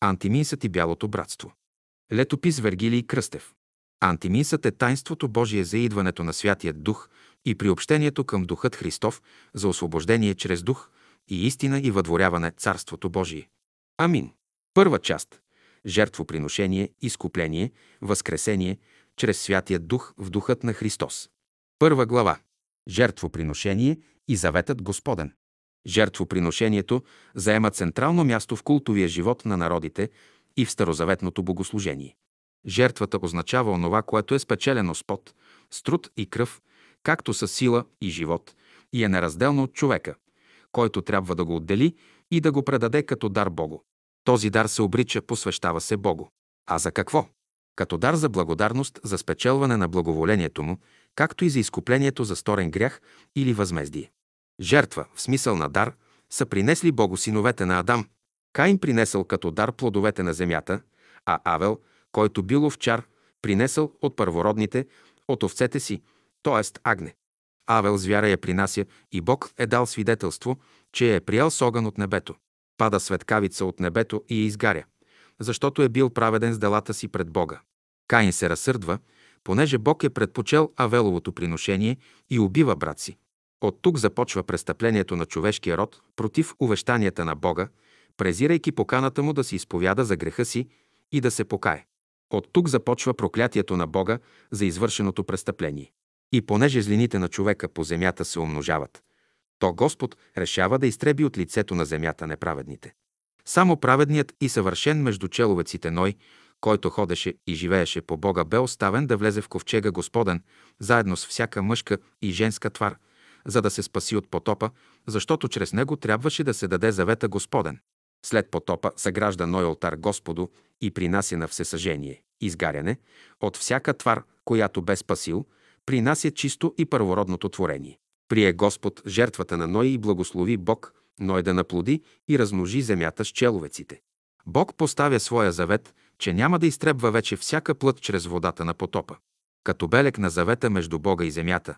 Антиминсът и Бялото братство. Летопис Вергилий Кръстев. Антиминсът е тайнството Божие за идването на Святия Дух и приобщението към Духът Христов за освобождение чрез Дух и истина и въдворяване Царството Божие. Амин. Първа част. Жертвоприношение, изкупление, възкресение, чрез Святия Дух в Духът на Христос. Първа глава. Жертвоприношение и заветът Господен. Жертвоприношението заема централно място в култовия живот на народите и в старозаветното богослужение. Жертвата означава онова, което е спечелено с пот, с труд и кръв, както с сила и живот, и е неразделно от човека, който трябва да го отдели и да го предаде като дар Богу. Този дар се обрича, посвещава се Богу. А за какво? Като дар за благодарност за спечелване на благоволението му, както и за изкуплението за сторен грях или възмездие. Жертва, в смисъл на дар, са принесли Богу синовете на Адам. Каин принесъл като дар плодовете на земята, а Авел, който бил овчар, принесъл от първородните, от овцете си, т.е. агне. Авел звяра я принася и Бог е дал свидетелство, че е приял с огън от небето. Пада светкавица от небето и я изгаря, защото е бил праведен с делата си пред Бога. Каин се разсърдва, понеже Бог е предпочел Авеловото приношение и убива брат си. От тук започва престъплението на човешкия род против увещанията на Бога, презирайки поканата му да се изповяда за греха си и да се покае. От тук започва проклятието на Бога за извършеното престъпление. И понеже злините на човека по земята се умножават, то Господ решава да изтреби от лицето на земята неправедните. Само праведният и съвършен между человеците Ной, който ходеше и живееше по Бога, бе оставен да влезе в ковчега Господен, заедно с всяка мъжка и женска твар, за да се спаси от потопа, защото чрез него трябваше да се даде завета Господен. След потопа съгражда Ной алтар Господу и принася на всесъжение, изгаряне, от всяка твар, която бе спасил, принася чисто и първородното творение. Прие Господ жертвата на Ной и благослови Бог Ной да наплоди и размножи земята с человеците. Бог поставя своя завет, че няма да изтребва вече всяка плът чрез водата на потопа. Като белег на завета между Бога и земята,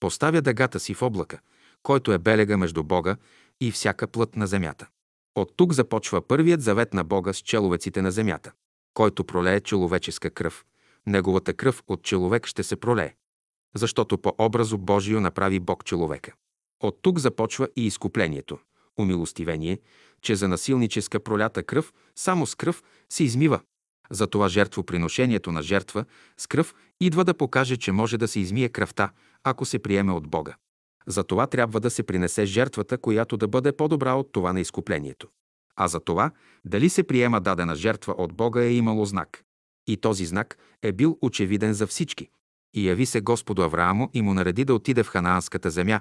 поставя дъгата си в облака, който е белега между Бога и всяка плът на земята. От тук започва първият завет на Бога с человеците на земята. Който пролее човеческа кръв, неговата кръв от човек ще се пролее. Защото по образу Божио направи Бог човека. От тук започва и изкуплението, умилостивение, че за насилническа пролята кръв само с кръв се измива. Затова жертвоприношението на жертва с кръв идва да покаже, че може да се измие кръвта, ако се приеме от Бога. За това трябва да се принесе жертвата, която да бъде по-добра от това на изкуплението. А за това, дали се приема дадена жертва от Бога е имало знак. И този знак е бил очевиден за всички. И яви се Господу Авраамо и му нареди да отиде в ханаанската земя,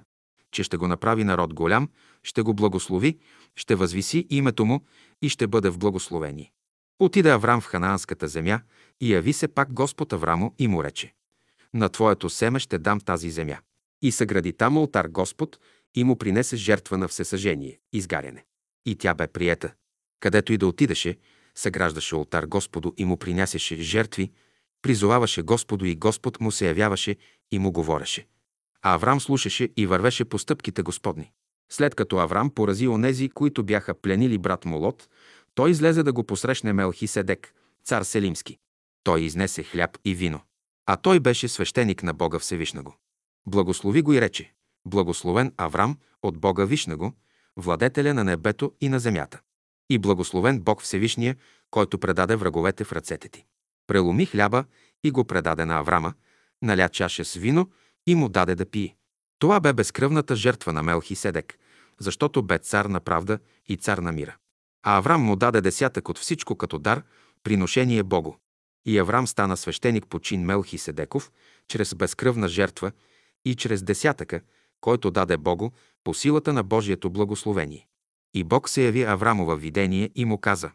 че ще го направи народ голям, ще го благослови, ще възвиси името му и ще бъде в благословение. Отиде Аврам в ханаанската земя и яви се пак Господ Аврамо и му рече на твоето семе ще дам тази земя. И съгради там алтар Господ и му принесе жертва на всесъжение, изгаряне. И тя бе приета. Където и да отидеше, съграждаше алтар Господу и му принасяше жертви, призоваваше Господу и Господ му се явяваше и му говореше. А Аврам слушаше и вървеше по стъпките Господни. След като Аврам порази онези, които бяха пленили брат му Лот, той излезе да го посрещне Мелхиседек, цар Селимски. Той изнесе хляб и вино. А той беше свещеник на Бога Всевишнаго. Благослови го и рече, благословен Аврам от Бога Вишнаго, владетеля на небето и на земята. И благословен Бог Всевишния, който предаде враговете в ръцете ти. Преломи хляба и го предаде на Аврама, наля чаша с вино и му даде да пие. Това бе безкръвната жертва на Мелхиседек, защото бе цар на правда и цар на мира. А Аврам му даде десятък от всичко като дар, приношение Богу. И Аврам стана свещеник по чин Мелхи Седеков, чрез безкръвна жертва и чрез десятъка, който даде Богу по силата на Божието благословение. И Бог се яви Авраму във видение и му каза,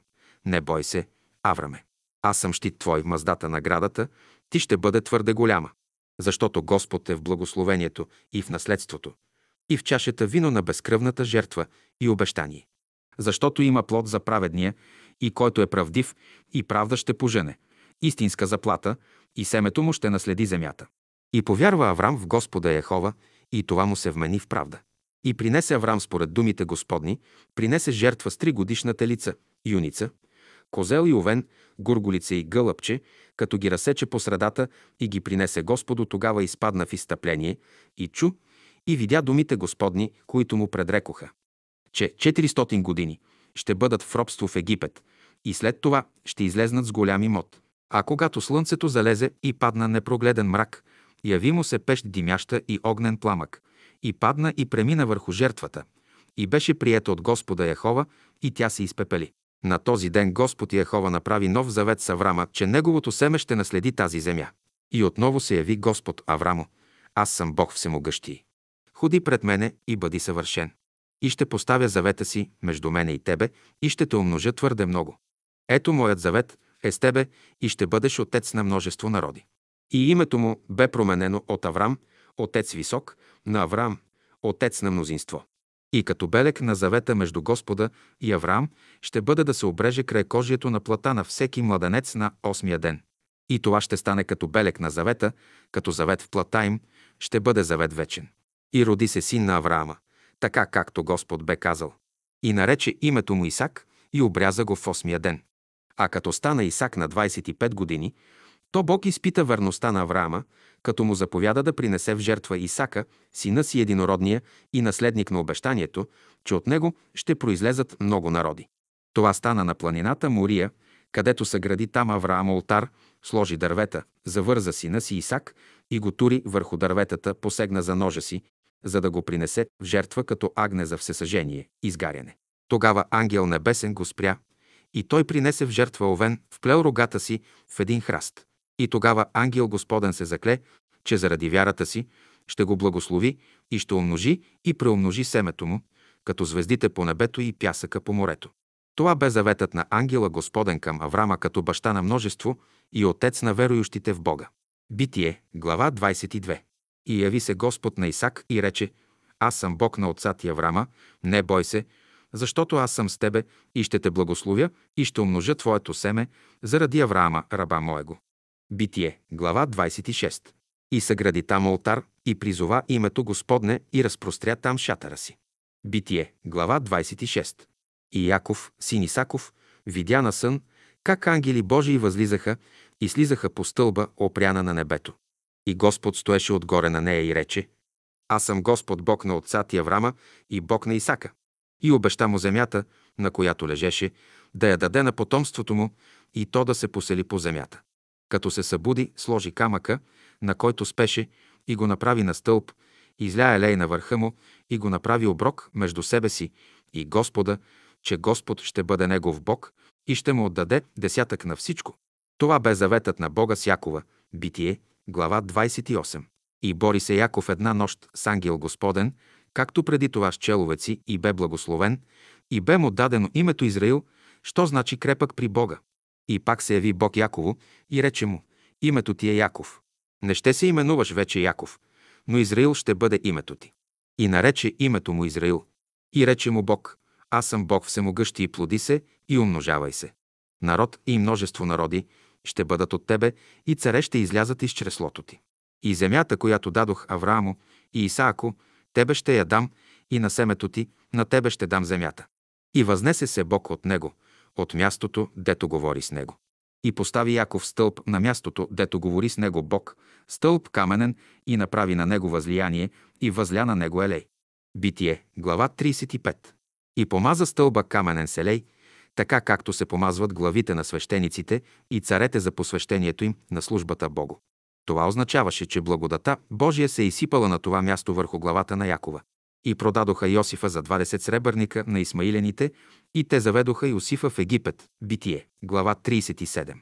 не бой се, Авраме. Аз съм щит твой в маздата на градата, ти ще бъде твърде голяма. Защото Господ е в благословението и в наследството, и в чашата вино на безкръвната жертва и обещание. Защото има плод за праведния, и който е правдив, и правда ще пожене – истинска заплата и семето му ще наследи земята. И повярва Аврам в Господа Яхова и това му се вмени в правда. И принесе Аврам според думите Господни, принесе жертва с три годишна телица, юница, козел и овен, гурголица и гълъбче, като ги разсече по средата и ги принесе Господу, тогава изпадна в изтъпление и чу и видя думите Господни, които му предрекоха, че 400 години ще бъдат в робство в Египет и след това ще излезнат с голям имот. А когато слънцето залезе и падна непрогледен мрак, яви му се пещ димяща и огнен пламък, и падна и премина върху жертвата, и беше приета от Господа Яхова, и тя се изпепели. На този ден Господ Яхова направи нов завет с Аврама, че неговото семе ще наследи тази земя. И отново се яви Господ Аврамо. Аз съм Бог всемогъщий. Ходи пред мене и бъди съвършен. И ще поставя завета си между мене и тебе и ще те умножа твърде много. Ето моят завет е с тебе и ще бъдеш отец на множество народи. И името му бе променено от Аврам, отец висок, на Авраам, отец на мнозинство. И като белек на завета между Господа и Авраам ще бъде да се обреже край кожието на плата на всеки младенец на осмия ден. И това ще стане като белек на завета, като завет в плата им, ще бъде завет вечен. И роди се син на Авраама, така както Господ бе казал. И нарече името му Исак и обряза го в осмия ден. А като стана Исак на 25 години, то Бог изпита верността на Авраама, като му заповяда да принесе в жертва Исака, сина си единородния и наследник на обещанието, че от него ще произлезат много народи. Това стана на планината Мория, където съгради там Авраам олтар, сложи дървета, завърза сина си Исак и го тури върху дърветата, посегна за ножа си, за да го принесе в жертва като агне за всесъжение, изгаряне. Тогава ангел небесен го спря и той принесе в жертва овен, вплел рогата си в един храст. И тогава ангел Господен се закле, че заради вярата си ще го благослови и ще умножи и преумножи семето му, като звездите по небето и пясъка по морето. Това бе заветът на ангела Господен към Аврама като баща на множество и отец на верующите в Бога. Битие, глава 22. И яви се Господ на Исак и рече, аз съм Бог на отца ти Аврама, не бой се, защото аз съм с тебе и ще те благословя и ще умножа твоето семе заради Авраама, раба моего. Битие, глава 26. И съгради там алтар и призова името Господне и разпростря там шатъра си. Битие, глава 26. И Яков, син Исаков, видя на сън, как ангели Божии възлизаха и слизаха по стълба, опряна на небето. И Господ стоеше отгоре на нея и рече, Аз съм Господ Бог на отца ти Аврама и Бог на Исака. И обеща му земята, на която лежеше, да я даде на потомството му и то да се посели по земята. Като се събуди, сложи камъка, на който спеше, и го направи на стълб, изля елей на върха му и го направи оброк между себе си и Господа, че Господ ще бъде негов Бог и ще му отдаде десятък на всичко. Това бе заветът на Бога с Якова, Битие, глава 28. И бори се Яков една нощ с ангел Господен, както преди това с человеци, и бе благословен, и бе му дадено името Израил, що значи крепък при Бога. И пак се яви Бог Яково и рече му, името ти е Яков. Не ще се именуваш вече Яков, но Израил ще бъде името ти. И нарече името му Израил. И рече му Бог, аз съм Бог всемогъщи и плоди се и умножавай се. Народ и множество народи ще бъдат от тебе и царе ще излязат из чреслото ти. И земята, която дадох Авраамо и Исаако, тебе ще я дам и на семето ти, на тебе ще дам земята. И възнесе се Бог от него, от мястото, дето говори с него. И постави Яков стълб на мястото, дето говори с него Бог, стълб каменен и направи на него възлияние и възля на него елей. Битие, глава 35. И помаза стълба каменен с елей, така както се помазват главите на свещениците и царете за посвещението им на службата Богу. Това означаваше, че благодата Божия се е изсипала на това място върху главата на Якова. И продадоха Йосифа за 20 сребърника на Исмаилените, и те заведоха Йосифа в Египет. Битие, глава 37.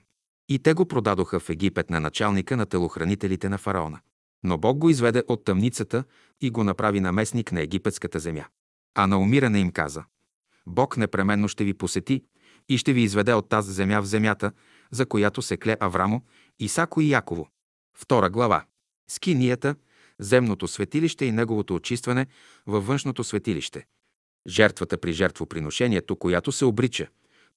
И те го продадоха в Египет на началника на телохранителите на фараона. Но Бог го изведе от тъмницата и го направи наместник на египетската земя. А на умиране им каза, Бог непременно ще ви посети и ще ви изведе от тази земя в земята, за която се кле Аврамо, Исако и Яково. Втора глава. Скинията, земното светилище и неговото очистване във външното светилище. Жертвата при жертвоприношението, която се обрича,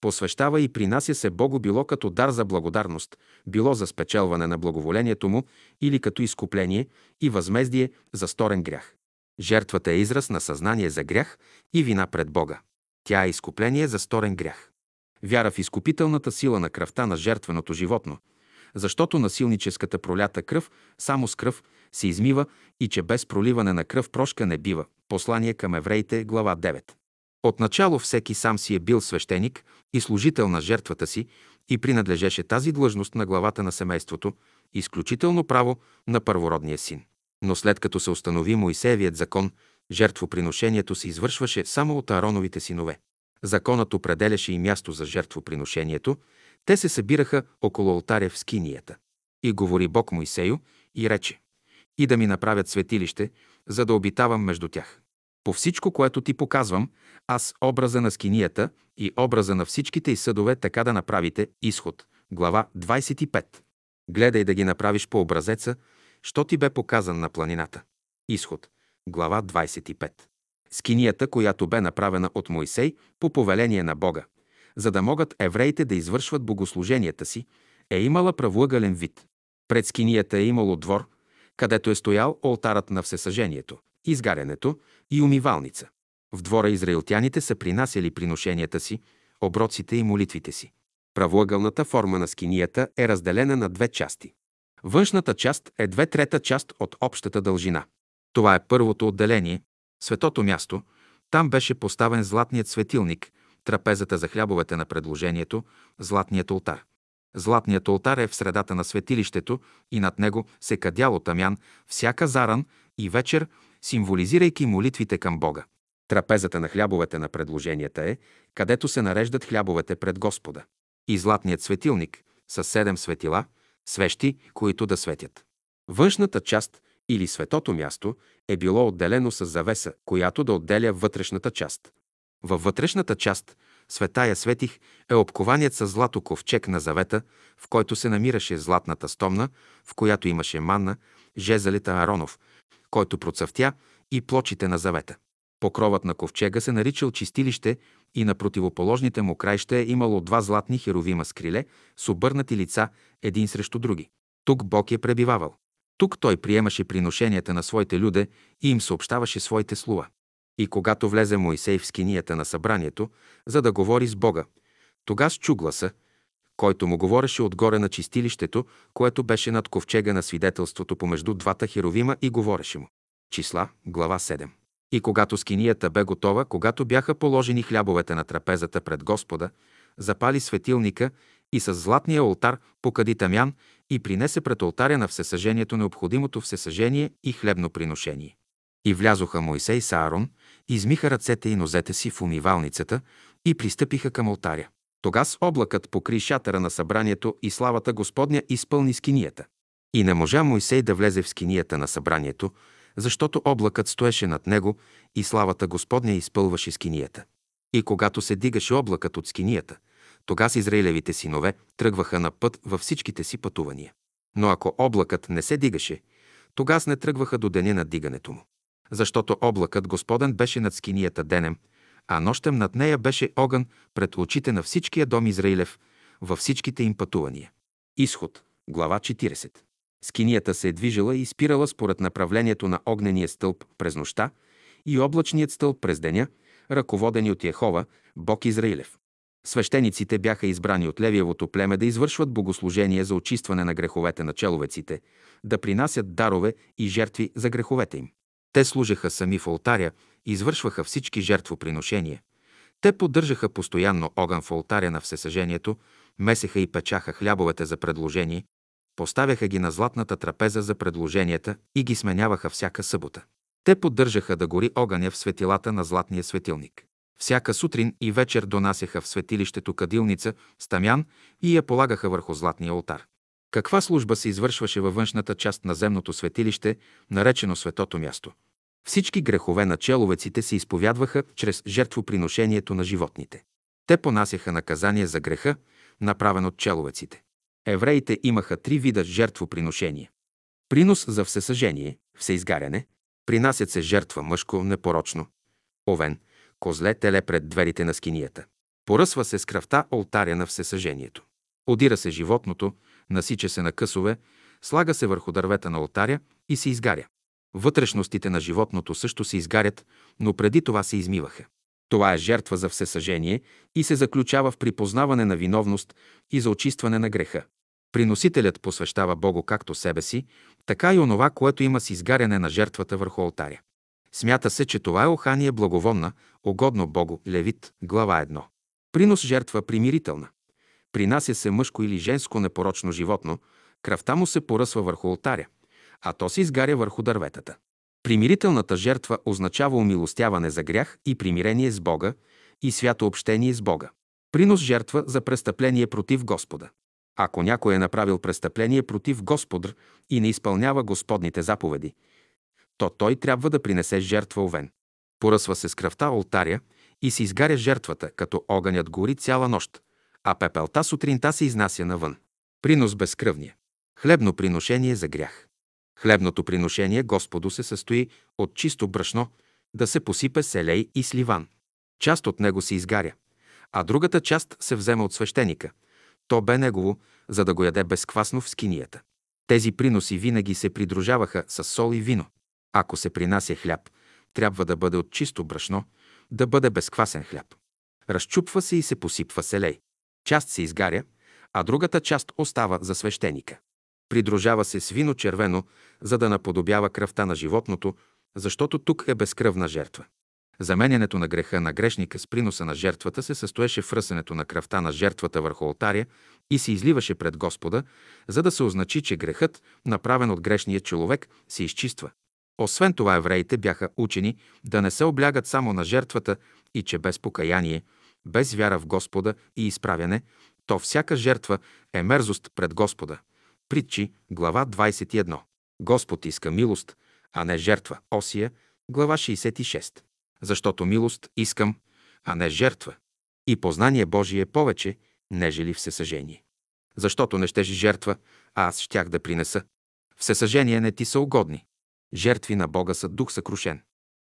посвещава и принася се Богу било като дар за благодарност, било за спечелване на благоволението му или като изкупление и възмездие за сторен грях. Жертвата е израз на съзнание за грях и вина пред Бога. Тя е изкупление за сторен грях. Вяра в изкупителната сила на кръвта на жертвеното животно, защото насилническата пролята кръв само с кръв се измива и че без проливане на кръв прошка не бива. Послание към евреите, глава 9. Отначало всеки сам си е бил свещеник и служител на жертвата си и принадлежеше тази длъжност на главата на семейството, изключително право на първородния син. Но след като се установи Моисеевият закон, жертвоприношението се извършваше само от Аароновите синове. Законът определяше и място за жертвоприношението, те се събираха около алтаря в скинията. И говори Бог Моисею и рече, и да ми направят светилище, за да обитавам между тях. По всичко, което ти показвам, аз образа на скинията и образа на всичките и съдове, така да направите изход. Глава 25. Гледай да ги направиш по образеца, що ти бе показан на планината. Изход. Глава 25. Скинията, която бе направена от Моисей по повеление на Бога, за да могат евреите да извършват богослуженията си, е имала правоъгълен вид. Пред скинията е имало двор, където е стоял олтарът на всесъжението, изгарянето и умивалница. В двора израилтяните са принасяли приношенията си, оброците и молитвите си. Правоъгълната форма на скинията е разделена на две части. Външната част е две трета част от общата дължина. Това е първото отделение, светото място. Там беше поставен златният светилник, трапезата за хлябовете на предложението, златният ултар. Златният ултар е в средата на светилището и над него се кадяло тамян всяка заран и вечер, символизирайки молитвите към Бога. Трапезата на хлябовете на предложенията е, където се нареждат хлябовете пред Господа. И златният светилник с седем светила, свещи, които да светят. Външната част или светото място е било отделено с завеса, която да отделя вътрешната част. Във вътрешната част, светая светих, е обкованият с злато ковчег на завета, в който се намираше златната стомна, в която имаше манна, жезалита Аронов, който процъфтя и плочите на завета. Покровът на ковчега се наричал чистилище и на противоположните му краища е имало два златни херовима с криле, с обърнати лица, един срещу други. Тук Бог е пребивавал. Тук той приемаше приношенията на своите люде и им съобщаваше своите слова. И когато влезе Моисей в скинията на събранието, за да говори с Бога, тогас чу гласа, който му говореше отгоре на чистилището, което беше над ковчега на свидетелството помежду двата херовима и говореше му. Числа, глава 7. И когато скинията бе готова, когато бяха положени хлябовете на трапезата пред Господа, запали светилника и с златния олтар покади тамян и принесе пред олтаря на всесъжението необходимото всесъжение и хлебно приношение. И влязоха Моисей с Аарон, измиха ръцете и нозете си в умивалницата и пристъпиха към олтаря. Тогас облакът покри шатъра на събранието и славата Господня изпълни скинията. И не можа Моисей да влезе в скинията на събранието, защото облакът стоеше над него и славата Господня изпълваше скинията. И когато се дигаше облакът от скинията, тогас израилевите синове тръгваха на път във всичките си пътувания. Но ако облакът не се дигаше, тогас не тръгваха до деня на дигането му. Защото облакът Господен беше над скинията денем, а нощем над нея беше огън пред очите на всичкия дом Израилев във всичките им пътувания. Изход, глава 40. Скинията се е движила и спирала според направлението на огнения стълб през нощта и облачният стълб през деня, ръководени от Яхова, Бог Израилев. Свещениците бяха избрани от Левиевото племе да извършват богослужение за очистване на греховете на человеците, да принасят дарове и жертви за греховете им. Те служеха сами в алтаря и извършваха всички жертвоприношения. Те поддържаха постоянно огън в алтаря на всесъжението, месеха и печаха хлябовете за предложение, поставяха ги на златната трапеза за предложенията и ги сменяваха всяка събота. Те поддържаха да гори огъня в светилата на златния светилник. Всяка сутрин и вечер донасяха в светилището кадилница с тамян и я полагаха върху златния алтар. Каква служба се извършваше във външната част на земното светилище, наречено Светото място? Всички грехове на человеците се изповядваха чрез жертвоприношението на животните. Те понасяха наказание за греха, направен от человеците. Евреите имаха три вида жертвоприношения. Принос за всесъжение, всеизгаряне, принасят се жертва мъжко непорочно, овен, козле, теле пред дверите на скинията. Поръсва се с кръвта олтаря на всесъжението. Одира се животното, насича се на късове, слага се върху дървета на алтаря и се изгаря. Вътрешностите на животното също се изгарят, но преди това се измиваха. Това е жертва за всесъжение и се заключава в припознаване на виновност и за очистване на греха. Приносителят посвещава Богу както себе си, така и онова, което има с изгаряне на жертвата върху алтаря. Смята се, че това е охание благовонна, угодно Богу, Левит, глава 1. Принос жертва примирителна. Принася се мъжко или женско непорочно животно, кръвта му се поръсва върху алтаря, а то се изгаря върху дърветата. Примирителната жертва означава умилостяване за грях и примирение с Бога и свято общение с Бога. Принос жертва за престъпление против Господа. Ако някой е направил престъпление против Господр и не изпълнява Господните заповеди, то той трябва да принесе жертва овен. Поръсва се с кръвта алтаря и се изгаря жертвата, като огънят гори цяла нощ, а пепелта сутринта се изнася навън. Принос безкръвния. Хлебно приношение за грях. Хлебното приношение Господу се състои от чисто брашно, да се посипе селей и сливан. Част от него се изгаря, а другата част се взема от свещеника. То бе негово, за да го яде безквасно в скинията. Тези приноси винаги се придружаваха с сол и вино. Ако се принася хляб, трябва да бъде от чисто брашно, да бъде безквасен хляб. Разчупва се и се посипва селей. Част се изгаря, а другата част остава за свещеника. Придружава се с вино червено, за да наподобява кръвта на животното, защото тук е безкръвна жертва. Заменянето на греха на грешника с приноса на жертвата се състоеше в ръсенето на кръвта на жертвата върху алтаря и се изливаше пред Господа, за да се означи, че грехът, направен от грешния човек, се изчиства. Освен това, евреите бяха учени да не се облягат само на жертвата и че без покаяние, без вяра в Господа и изправяне, то всяка жертва е мерзост пред Господа. Притчи, глава 21. Господ иска милост, а не жертва. Осия, глава 66. Защото милост искам, а не жертва. И познание Божие е повече, нежели всесъжение. Защото не щеш жертва, а аз щях да принеса. Всесъжение не ти са угодни. Жертви на Бога са дух съкрушен.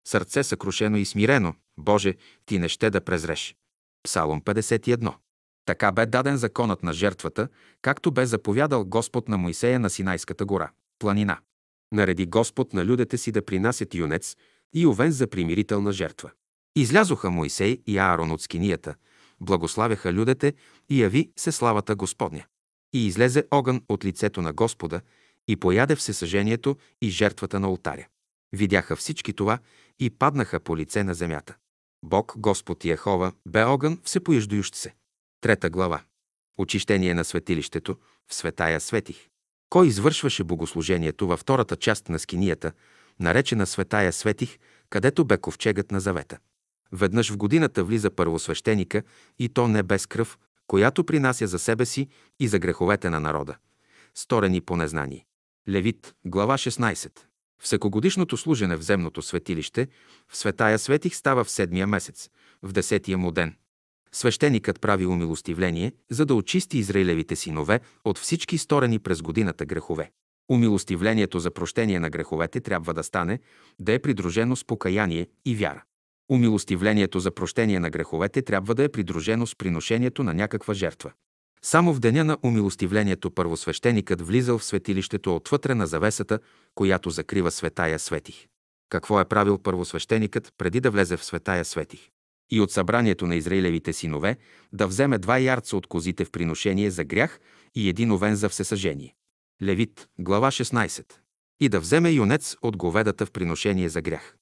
Сърце съкрушено и смирено, Боже, ти не ще да презреш. Псалом 51. Така бе даден законът на жертвата, както бе заповядал Господ на Моисея на Синайската гора, планина. Нареди Господ на людите си да принасят юнец и овен за примирителна жертва. Излязоха Моисей и Аарон от скинията, благославяха людите и яви се славата Господня. И излезе огън от лицето на Господа и пояде всесъжението и жертвата на алтаря. Видяха всички това и паднаха по лице на земята. Бог, Господ Яхова, бе огън всепоеждующ се. Трета глава. Очищение на светилището, в светая светих. Кой извършваше богослужението във втората част на скинията, наречена Светая Светих, където бе ковчегът на завета. Веднъж в годината влиза първосвещеника и то не без кръв, която принася за себе си и за греховете на народа, сторени по незнание. Левит, глава 16. Всекогодишното служене в земното светилище в Светая Светих става в седмия месец, в десетия му ден. Свещеникът прави умилостивление, за да очисти Израилевите синове от всички сторени през годината грехове. Умилостивлението за прощение на греховете трябва да стане, да е придружено с покаяние и вяра. Умилостивлението за прощение на греховете трябва да е придружено с приношението на някаква жертва. Само в деня на умилостивлението първосвещеникът влизал в светилището отвътре на завесата, която закрива светая светих. Какво е правил първосвещеникът преди да влезе в светая светих? И от събранието на Израилевите синове да вземе два ярца от козите в приношение за грях и един овен за всесъжение. Левит, глава 16. И да вземе юнец от говедата в приношение за грях.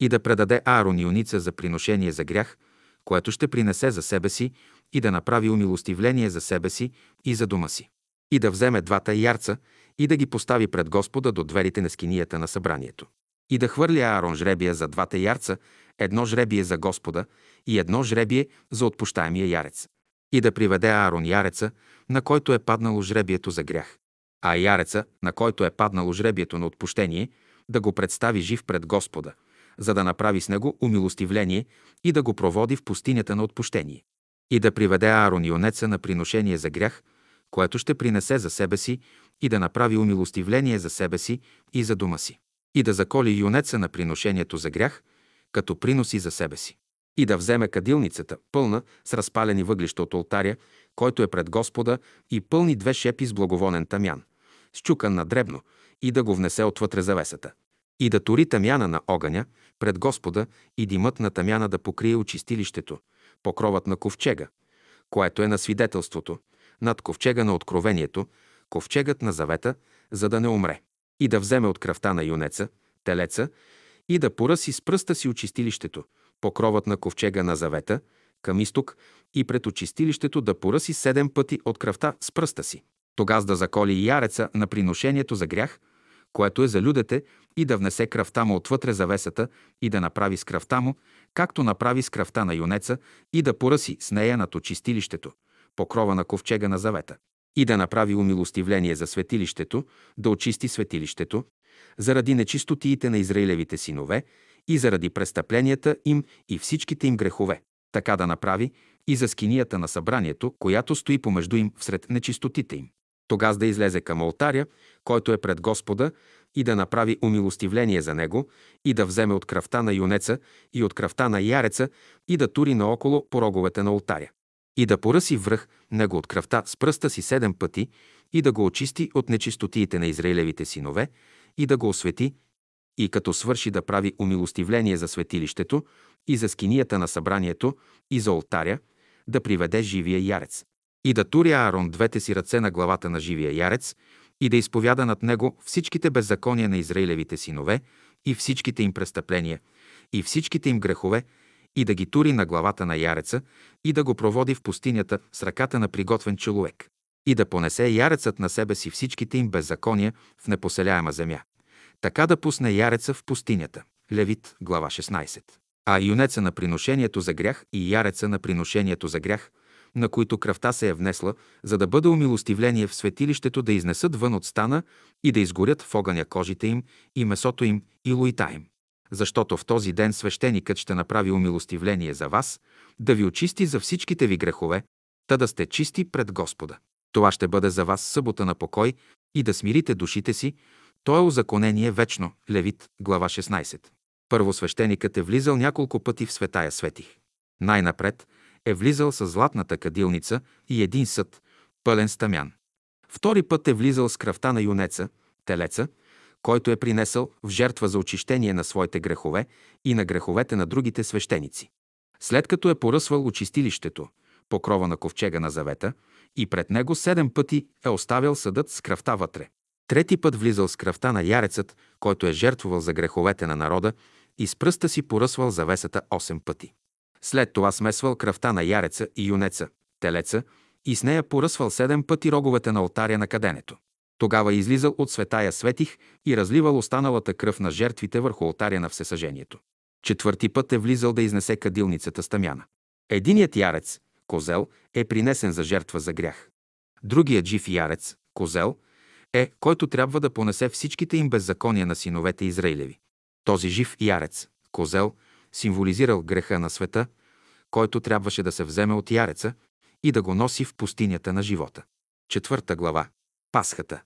И да предаде Аарон юница за приношение за грях, което ще принесе за себе си и да направи умилостивление за себе си и за дома си. И да вземе двата ярца и да ги постави пред Господа до дверите на скинията на събранието. И да хвърли Аарон жребия за двата ярца, едно жребие за Господа и едно жребие за отпущаемия ярец. И да приведе Аарон яреца, на който е паднало жребието за грях а яреца, на който е паднало жребието на отпущение, да го представи жив пред Господа, за да направи с него умилостивление и да го проводи в пустинята на отпущение. И да приведе Аарон юнеца на приношение за грях, което ще принесе за себе си и да направи умилостивление за себе си и за дома си. И да заколи юнеца на приношението за грях, като приноси за себе си. И да вземе кадилницата, пълна с разпалени въглища от алтаря, който е пред Господа, и пълни две шепи с благовонен тамян, счукан на дребно, и да го внесе отвътре завесата. И да тури тамяна на огъня пред Господа и димът на тамяна да покрие очистилището, покровът на ковчега, което е на свидетелството, над ковчега на откровението, ковчегът на завета, за да не умре, и да вземе от кръвта на юнеца, телеца, и да поръси с пръста си очистилището, покровът на ковчега на завета, към изток и пред очистилището да поръси седем пъти от кръвта с пръста си. Тогаз да заколи яреца на приношението за грях, което е за людете, и да внесе кръвта му отвътре завесата и да направи с кръвта му, както направи с кръвта на юнеца, и да поръси с нея над очистилището, покрова на ковчега на завета, и да направи умилостивление за светилището, да очисти светилището, заради нечистотиите на Израилевите синове и заради престъпленията им и всичките им грехове. Така да направи и за скинията на събранието, която стои помежду им всред нечистотите им. Тогаз да излезе към алтаря, който е пред Господа, и да направи умилостивление за него, и да вземе от кръвта на юнеца и от кръвта на яреца, и да тури наоколо пороговете на алтаря. И да поръси връх него от кръвта с пръста си седем пъти, и да го очисти от нечистотиите на Израилевите синове, и да го освети, и като свърши да прави умилостивление за светилището, и за скинията на събранието, и за алтаря, да приведе живия ярец и да тури Аарон двете си ръце на главата на живия ярец и да изповяда над него всичките беззакония на Израилевите синове и всичките им престъпления и всичките им грехове и да ги тури на главата на яреца и да го проводи в пустинята с ръката на приготвен човек и да понесе ярецът на себе си всичките им беззакония в непоселяема земя. Така да пусне яреца в пустинята. Левит, глава 16. А юнеца на приношението за грях и яреца на приношението за грях – на които кръвта се е внесла, за да бъде умилостивление в светилището да изнесат вън от стана и да изгорят в огъня кожите им и месото им и луита им. Защото в този ден свещеникът ще направи умилостивление за вас, да ви очисти за всичките ви грехове, та да сте чисти пред Господа. Това ще бъде за вас събота на покой и да смирите душите си, то е озаконение вечно. Левит, глава 16. Първо свещеникът е влизал няколко пъти в светая светих. Най-напред е влизал с златната кадилница и един съд, пълен стамян. Втори път е влизал с кръвта на юнеца, телеца, който е принесъл в жертва за очищение на своите грехове и на греховете на другите свещеници. След като е поръсвал очистилището, покрова на ковчега на завета, и пред него седем пъти е оставял съдът с кръвта вътре. Трети път влизал с кръвта на ярецът, който е жертвувал за греховете на народа, и с пръста си поръсвал завесата 8 пъти. След това смесвал кръвта на яреца и юнеца, телеца и с нея поръсвал седем пъти роговете на алтаря на каденето. Тогава излизал от светая светих и разливал останалата кръв на жертвите върху алтаря на всесъжението. Четвърти път е влизал да изнесе кадилницата стамяна. Единият ярец, козел, е принесен за жертва за грях. Другият жив ярец, козел, е, който трябва да понесе всичките им беззакония на синовете Израилеви. Този жив ярец, козел, символизирал греха на света, който трябваше да се вземе от яреца и да го носи в пустинята на живота. Четвърта глава. Пасхата.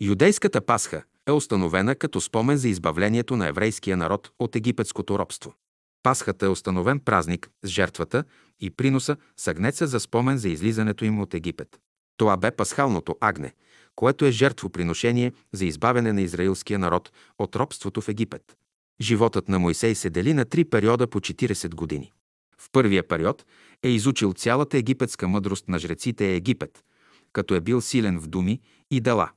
Юдейската Пасха е установена като спомен за избавлението на еврейския народ от египетското робство. Пасхата е установен празник с жертвата и приноса с агнеца за спомен за излизането им от Египет. Това бе пасхалното агне, което е жертвоприношение за избавяне на израилския народ от робството в Египет. Животът на Мойсей се дели на три периода по 40 години. В първия период е изучил цялата египетска мъдрост на жреците Египет, като е бил силен в думи и дела.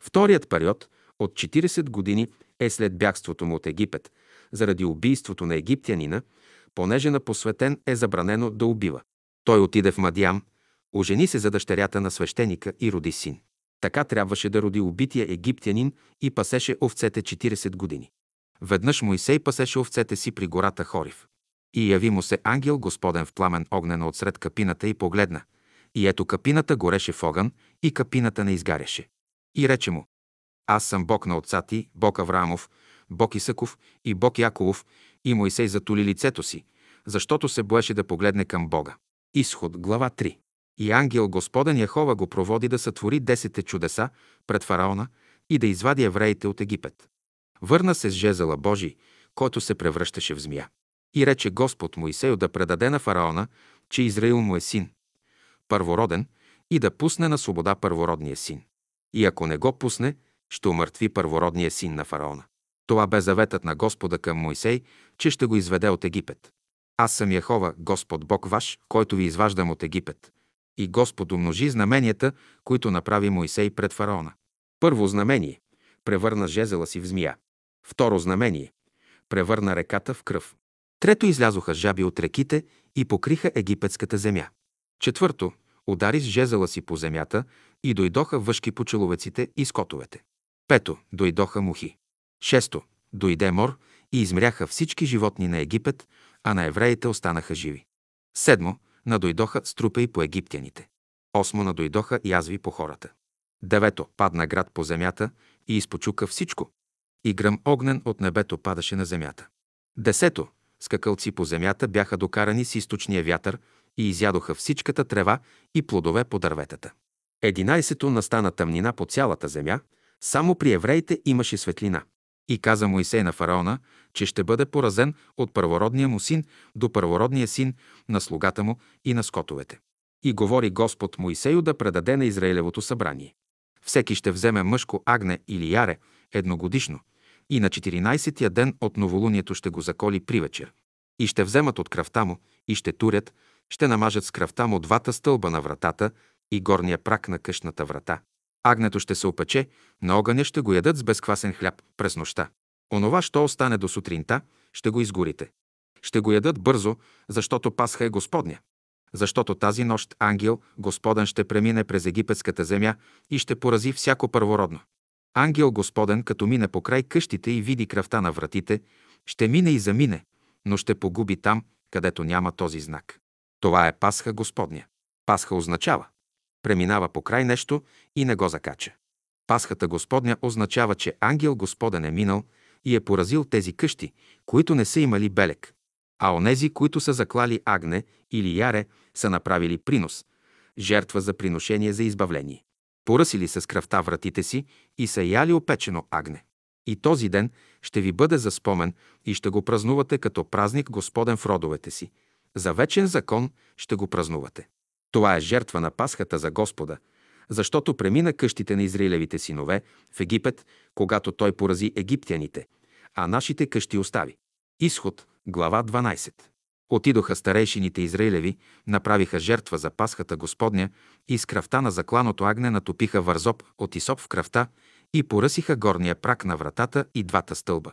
Вторият период от 40 години е след бягството му от Египет, заради убийството на египтянина, понеже на посветен е забранено да убива. Той отиде в Мадиам, ожени се за дъщерята на свещеника и роди син. Така трябваше да роди убития египтянин и пасеше овцете 40 години. Веднъж Моисей пасеше овцете си при гората Хорив. И яви му се ангел Господен в пламен огнено отсред капината и погледна. И ето капината гореше в огън и капината не изгаряше. И рече му, аз съм Бог на отца ти, Бог Авраамов, Бог Исаков и Бог Яковов, и Моисей затули лицето си, защото се боеше да погледне към Бога. Изход, глава 3. И ангел Господен Яхова го проводи да сътвори десете чудеса пред фараона и да извади евреите от Египет. Върна се с жезела Божий, който се превръщаше в змия. И рече Господ Моисею да предаде на фараона, че Израил му е син, първороден, и да пусне на свобода първородния син. И ако не го пусне, ще умъртви първородния син на фараона. Това бе заветът на Господа към Моисей, че ще го изведе от Египет. Аз съм Яхова, Господ Бог ваш, който ви изваждам от Египет. И Господ умножи знаменията, които направи Моисей пред фараона. Първо знамение – превърна жезела си в змия. Второ знамение – превърна реката в кръв. Трето излязоха жаби от реките и покриха египетската земя. Четвърто – удари с жезела си по земята и дойдоха въшки по человеците и скотовете. Пето – дойдоха мухи. Шесто – дойде мор и измряха всички животни на Египет, а на евреите останаха живи. Седмо – надойдоха струпей по египтяните. Осмо – надойдоха язви по хората. Девето – падна град по земята и изпочука всичко. И гръм огнен от небето падаше на земята. Десето – скакалци по земята бяха докарани с източния вятър и изядоха всичката трева и плодове по дърветата. Единайсето настана тъмнина по цялата земя, само при евреите имаше светлина. И каза Моисей на фараона, че ще бъде поразен от първородния му син до първородния син на слугата му и на скотовете. И говори Господ Моисею да предаде на Израилевото събрание. Всеки ще вземе мъжко агне или яре едногодишно и на 14-тия ден от новолунието ще го заколи при вечер. И ще вземат от кръвта му и ще турят, ще намажат с кръвта му двата стълба на вратата и горния прак на къщната врата. Агнето ще се опече, на огъня ще го ядат с безквасен хляб през нощта. Онова, що остане до сутринта, ще го изгорите. Ще го ядат бързо, защото Пасха е Господня. Защото тази нощ ангел, Господен, ще премине през египетската земя и ще порази всяко първородно. Ангел Господен, като мине по край къщите и види кръвта на вратите, ще мине и замине, но ще погуби там, където няма този знак. Това е Пасха Господня. Пасха означава преминава по край нещо и не го закача. Пасхата Господня означава, че ангел Господен е минал и е поразил тези къщи, които не са имали белек. А онези, които са заклали агне или яре, са направили принос, жертва за приношение за избавление. Поръсили с кръвта вратите си и са яли опечено агне. И този ден ще ви бъде за спомен и ще го празнувате като празник Господен в родовете си. За вечен закон ще го празнувате. Това е жертва на Пасхата за Господа, защото премина къщите на Израилевите синове в Египет, когато той порази египтяните, а нашите къщи остави. Изход, глава 12. Отидоха старейшините Израилеви, направиха жертва за Пасхата Господня и с кръвта на закланото агне натопиха вързоп от Исоп в кръвта и поръсиха горния прак на вратата и двата стълба.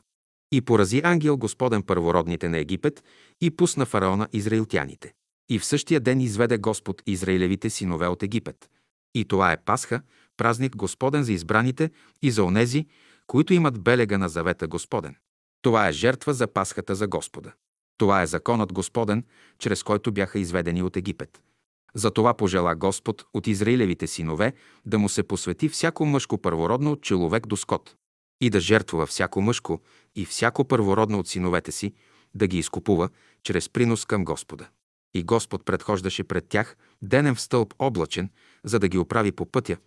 И порази ангел Господен първородните на Египет и пусна фараона израилтяните. И в същия ден изведе Господ Израилевите синове от Египет. И това е Пасха, празник Господен за избраните и за онези, които имат белега на завета Господен. Това е жертва за Пасхата за Господа. Това е законът Господен, чрез който бяха изведени от Египет. Затова пожела Господ от Израилевите синове да му се посвети всяко мъжко първородно от човек до скот и да жертвува всяко мъжко и всяко първородно от синовете си, да ги изкупува чрез принос към Господа. И Господ предхождаше пред тях денем в стълб облачен, за да ги оправи по пътя,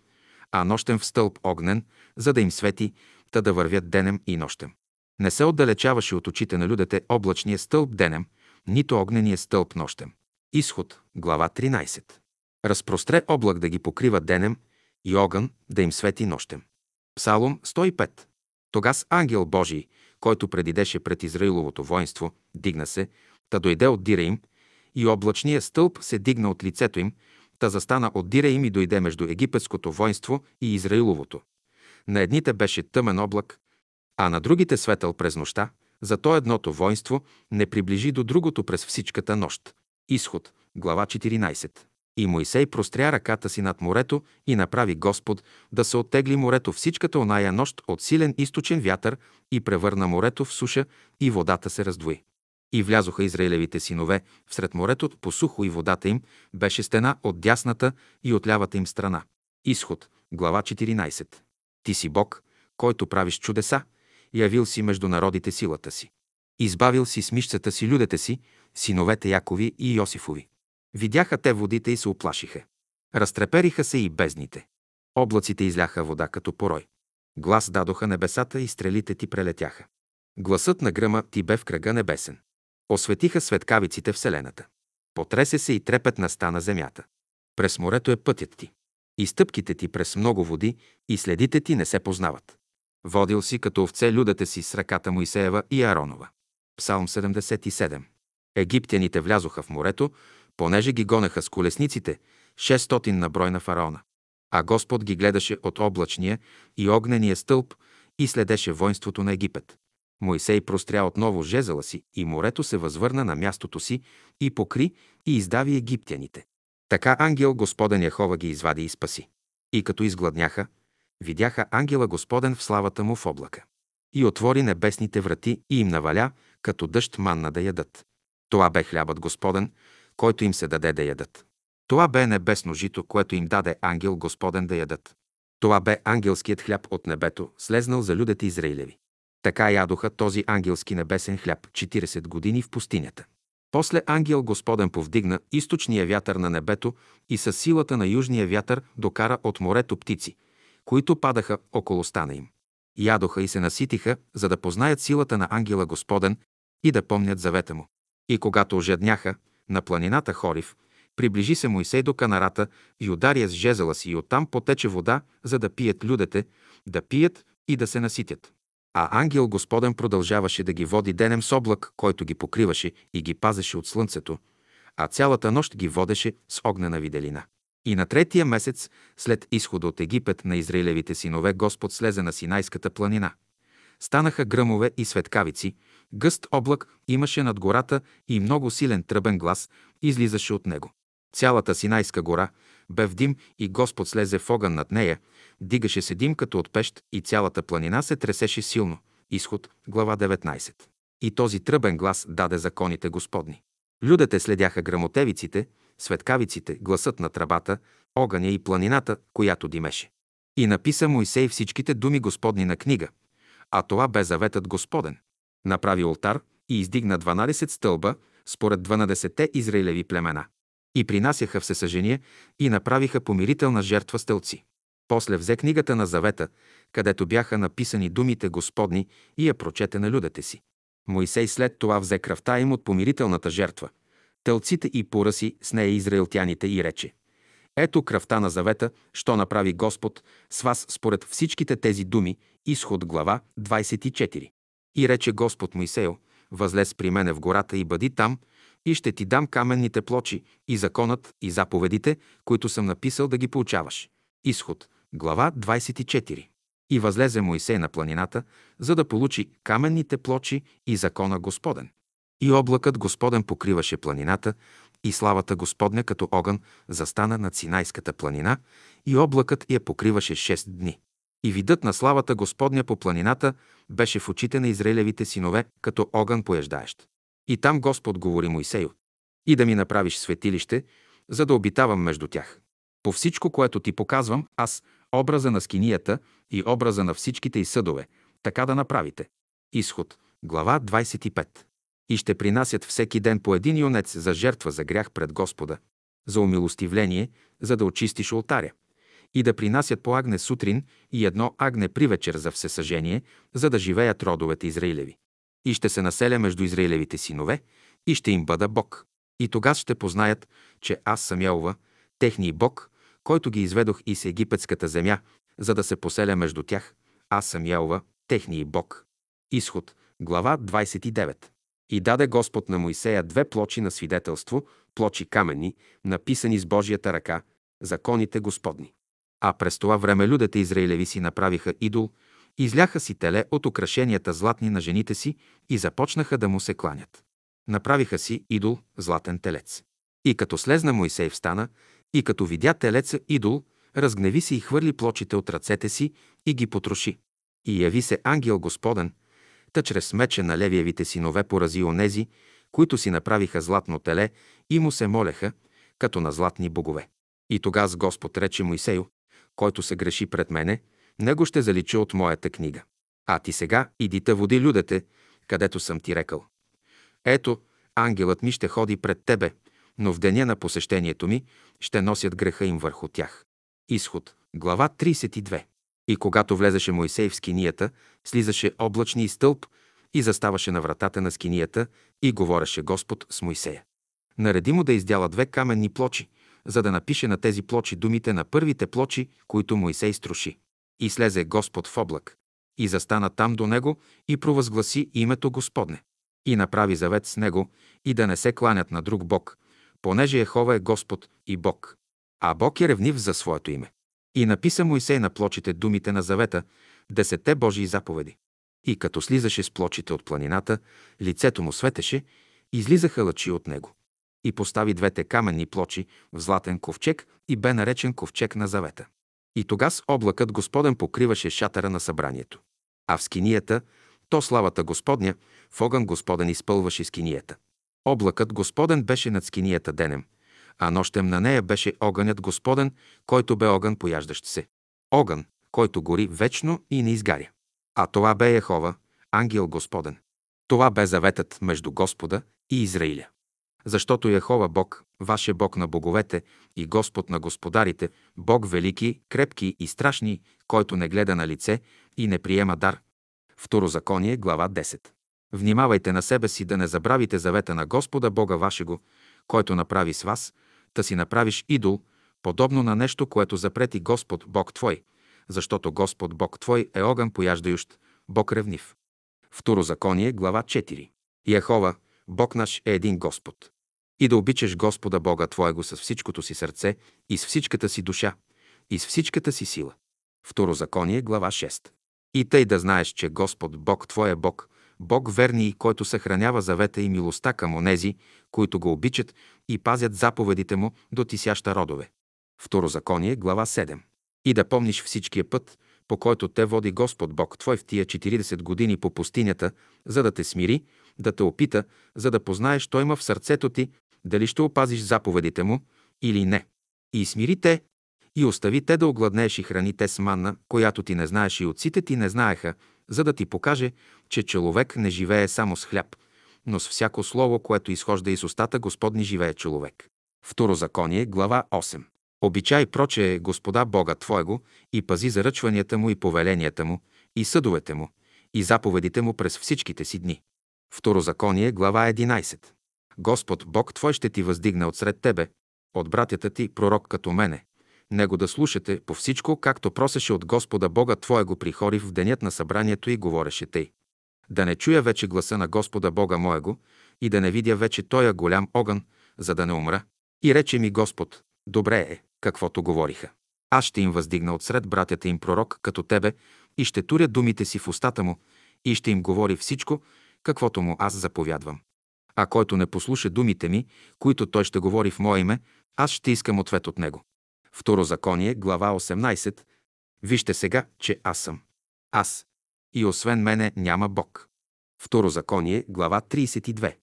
а нощем в стълб огнен, за да им свети, та да вървят денем и нощем. Не се отдалечаваше от очите на людите облачния стълб денем, нито огнения стълб нощем. Изход, глава 13. Разпростре облак да ги покрива денем и огън да им свети нощем. Псалом 105. Тогас ангел Божий, който предидеше пред Израиловото воинство, дигна се, та дойде от дира им и облачния стълб се дигна от лицето им, та застана от дира им и дойде между египетското воинство и Израиловото. На едните беше тъмен облак, а на другите светъл през нощта, зато едното воинство не приближи до другото през всичката нощ. Изход, глава 14. И Моисей простря ръката си над морето и направи Господ да се оттегли морето всичката оная нощ от силен източен вятър и превърна морето в суша и водата се раздвои. И влязоха Израилевите синове всред морето по сухо и водата им беше стена от дясната и от лявата им страна. Изход, глава 14. Ти си Бог, който правиш чудеса, явил си между народите силата си. Избавил си с мишцата си людете си, синовете Якови и Йосифови. Видяха те водите и се оплашиха. Разтрепериха се и бездните. Облаците изляха вода като порой. Глас дадоха небесата и стрелите ти прелетяха. Гласът на гръма ти бе в кръга небесен. Осветиха светкавиците Вселената. Потресе се и трепет стана земята. През морето е пътят ти. И стъпките ти през много води и следите ти не се познават. Водил си като овце людите си с ръката Моисеева и Аронова. Псалм 77. Египтяните влязоха в морето, понеже ги гонеха с колесниците, 600 на брой на фараона. А Господ ги гледаше от облачния и огнения стълб и следеше воинството на Египет. Моисей простря отново жезела си и морето се възвърна на мястото си и покри и издави египтяните. Така ангел Господен Яхова ги извади и спаси. И като изгладняха, видяха ангела Господен в славата му в облака. И отвори небесните врати и им наваля, като дъжд манна да ядат. Това бе хлябът Господен, който им се даде да ядат. Това бе небесно жито, което им даде ангел Господен да ядат. Това бе ангелският хляб от небето, слезнал за людите Израилеви. Така ядоха този ангелски небесен хляб 40 години в пустинята. После ангел Господен повдигна източния вятър на небето и със силата на южния вятър докара от морето птици, които падаха около стана им. Ядоха и се наситиха, за да познаят силата на ангела Господен и да помнят завета му. И когато ожедняха на планината Хорив, приближи се Моисей до канарата и ударя с жезела си и оттам потече вода, за да пият людите, да пият и да се наситят. А ангел Господен продължаваше да ги води денем с облак, който ги покриваше и ги пазеше от слънцето, а цялата нощ ги водеше с огнена виделина. И на третия месец, след изхода от Египет на Израилевите синове, Господ слезе на Синайската планина. Станаха гръмове и светкавици, гъст облак имаше над гората и много силен тръбен глас излизаше от него. Цялата Синайска гора бе в дим и Господ слезе в огън над нея, дигаше се дим като от пещ и цялата планина се тресеше силно. Изход, глава 19. И този тръбен глас даде законите Господни. Людите следяха грамотевиците, светкавиците, гласът на тръбата, огъня и планината, която димеше. И написа Моисей всичките думи Господни на книга, а това бе заветът Господен. Направи ултар и издигна 12 стълба според 12-те израилеви племена. И принасяха всесъжение и направиха помирителна жертва стълци. После взе книгата на завета, където бяха написани думите Господни и я прочете на людите си. Моисей след това взе кръвта им от помирителната жертва, тълците и пора си с нея израилтяните и рече Ето кръвта на завета, що направи Господ с вас според всичките тези думи, изход глава 24. И рече Господ Моисею, възлез при мене в гората и бъди там, и ще ти дам каменните плочи и законът и заповедите, които съм написал да ги получаваш. Изход, глава 24. И възлезе Моисей на планината, за да получи каменните плочи и закона Господен. И облакът Господен покриваше планината, и славата Господня като огън застана над Синайската планина, и облакът я покриваше 6 дни. И видът на славата Господня по планината беше в очите на Израилевите синове, като огън поеждаещ. И там Господ говори Моисею, и да ми направиш светилище, за да обитавам между тях. По всичко, което ти показвам, аз, образа на скинията и образа на всичките и съдове, така да направите. Изход, глава 25. И ще принасят всеки ден по един юнец за жертва за грях пред Господа, за умилостивление, за да очистиш ултаря, и да принасят по агне сутрин и едно агне при вечер за всесъжение, за да живеят родовете Израилеви и ще се населя между Израилевите синове и ще им бъда Бог. И тогава ще познаят, че аз съм Ялова, техния Бог, който ги изведох из египетската земя, за да се поселя между тях. Аз съм Ялова, техния Бог. Изход, глава 29. И даде Господ на Моисея две плочи на свидетелство, плочи камени, написани с Божията ръка, законите Господни. А през това време людите Израилеви си направиха идол – Изляха си теле от украшенията златни на жените си и започнаха да му се кланят. Направиха си идол златен телец. И като слезна Моисей встана, и като видя телеца идол, разгневи се и хвърли плочите от ръцете си и ги потроши. И яви се ангел Господен, та чрез меча на левиевите синове порази онези, които си направиха златно теле и му се молеха, като на златни богове. И тогава Господ рече Моисею, който се греши пред мене, него ще залича от моята книга. А ти сега идите води людете, където съм ти рекал. Ето, ангелът ми ще ходи пред тебе, но в деня на посещението ми ще носят греха им върху тях. Изход, глава 32. И когато влезеше Моисей в скинията, слизаше облачни стълб и заставаше на вратата на скинията и говореше Господ с Моисея. Нареди му да издяла две каменни плочи, за да напише на тези плочи думите на първите плочи, които Моисей струши. И слезе Господ в облак. и застана там до него и провъзгласи името Господне. И направи завет с него и да не се кланят на друг Бог, понеже Ехова е Господ и Бог. А Бог е ревнив за своето име. И написа Моисей на плочите думите на завета, десетте Божии заповеди. И като слизаше с плочите от планината, лицето му светеше, излизаха лъчи от него. И постави двете каменни плочи в златен ковчег и бе наречен ковчег на завета. И тогас облакът Господен покриваше шатъра на събранието. А в скинията, то славата Господня, в огън Господен изпълваше скинията. Облакът Господен беше над скинията денем, а нощем на нея беше огънят Господен, който бе огън пояждащ се. Огън, който гори вечно и не изгаря. А това бе Яхова, ангел Господен. Това бе заветът между Господа и Израиля. Защото Яхова Бог, ваше Бог на боговете и Господ на господарите, Бог велики, крепки и страшни, който не гледа на лице и не приема дар. Второзаконие, глава 10. Внимавайте на себе си да не забравите завета на Господа Бога вашего, който направи с вас, да си направиш идол, подобно на нещо, което запрети Господ Бог твой, защото Господ Бог твой е огън пояждающ, Бог ревнив. Второзаконие, глава 4. Яхова, Бог наш е един Господ. И да обичаш Господа Бога Твоего с всичкото си сърце и с всичката си душа и с всичката си сила. Второзаконие, глава 6. И тъй да знаеш, че Господ Бог Твой е Бог, Бог верни, който съхранява завета и милостта към онези, които го обичат и пазят заповедите му до тисяща родове. Второзаконие, глава 7. И да помниш всичкия път, по който те води Господ Бог Твой в тия 40 години по пустинята, за да те смири, да те опита, за да познаеш Той има в сърцето ти, дали ще опазиш заповедите му или не. И смири те, и остави те да огладнееш и храни те с манна, която ти не знаеш и отците ти не знаеха, за да ти покаже, че човек не живее само с хляб, но с всяко слово, което изхожда из устата Господни живее човек. Второзаконие, глава 8. Обичай проче Господа Бога Твоего и пази заръчванията му и повеленията му, и съдовете му, и заповедите му през всичките си дни. Второзаконие, глава 11. Господ Бог Твой ще ти въздигне отсред тебе, от братята ти, пророк като мене. Него да слушате по всичко, както просеше от Господа Бога Твоего при Хорив в денят на събранието и говореше тъй. Да не чуя вече гласа на Господа Бога моего и да не видя вече тоя голям огън, за да не умра. И рече ми Господ, добре е, каквото говориха. Аз ще им въздигна отсред братята им пророк като тебе и ще туря думите си в устата му и ще им говори всичко, каквото му аз заповядвам. А който не послуша думите ми, които той ще говори в мое име, аз ще искам ответ от него. Второзаконие, глава 18. Вижте сега, че аз съм. Аз. И освен мене няма Бог. Второзаконие, глава 32.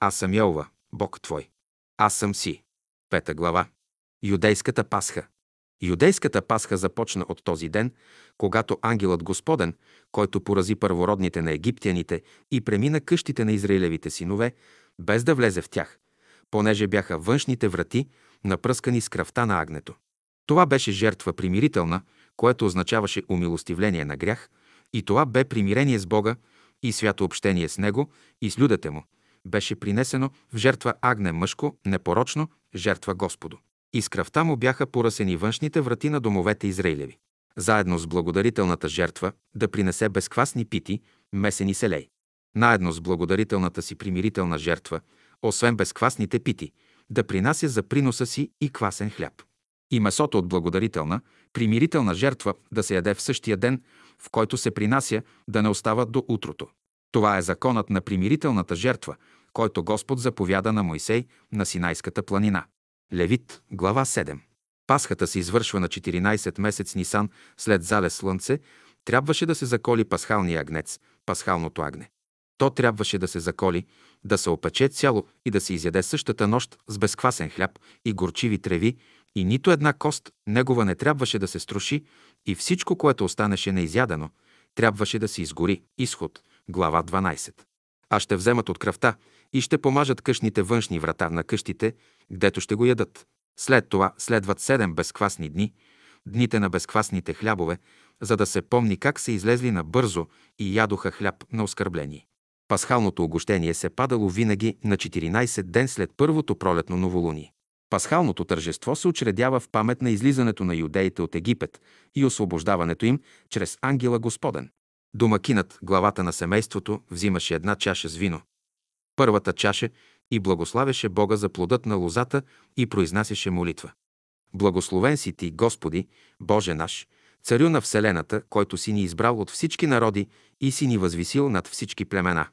Аз съм Йова, Бог твой. Аз съм си. Пета глава. Юдейската пасха. Юдейската пасха започна от този ден, когато ангелът Господен, който порази първородните на египтяните и премина къщите на Израилевите синове, без да влезе в тях, понеже бяха външните врати, напръскани с кръвта на агнето. Това беше жертва примирителна, което означаваше умилостивление на грях, и това бе примирение с Бога и свято общение с Него и с людите Му. Беше принесено в жертва агне мъжко, непорочно, жертва Господу и с кръвта му бяха поръсени външните врати на домовете Израилеви. Заедно с благодарителната жертва да принесе безквасни пити, месени селей. Наедно с благодарителната си примирителна жертва, освен безквасните пити, да принася за приноса си и квасен хляб. И месото от благодарителна, примирителна жертва да се яде в същия ден, в който се принася, да не остава до утрото. Това е законът на примирителната жертва, който Господ заповяда на Мойсей на Синайската планина. Левит, глава 7. Пасхата се извършва на 14 месец Нисан след залез слънце, трябваше да се заколи пасхалния агнец, пасхалното агне. То трябваше да се заколи, да се опече цяло и да се изяде същата нощ с безквасен хляб и горчиви треви, и нито една кост негова не трябваше да се струши, и всичко, което останеше неизядено, трябваше да се изгори. Изход, глава 12. А ще вземат от кръвта и ще помажат къщните външни врата на къщите, гдето ще го ядат. След това следват седем безквасни дни, дните на безквасните хлябове, за да се помни как са излезли на бързо и ядоха хляб на оскърбление. Пасхалното огощение се падало винаги на 14 ден след първото пролетно новолуние. Пасхалното тържество се учредява в памет на излизането на юдеите от Египет и освобождаването им чрез ангела Господен. Домакинът, главата на семейството, взимаше една чаша с вино. Първата чаша и благославяше Бога за плодът на лозата и произнасяше молитва. Благословен си ти, Господи, Боже наш, царю на Вселената, който си ни избрал от всички народи и си ни възвисил над всички племена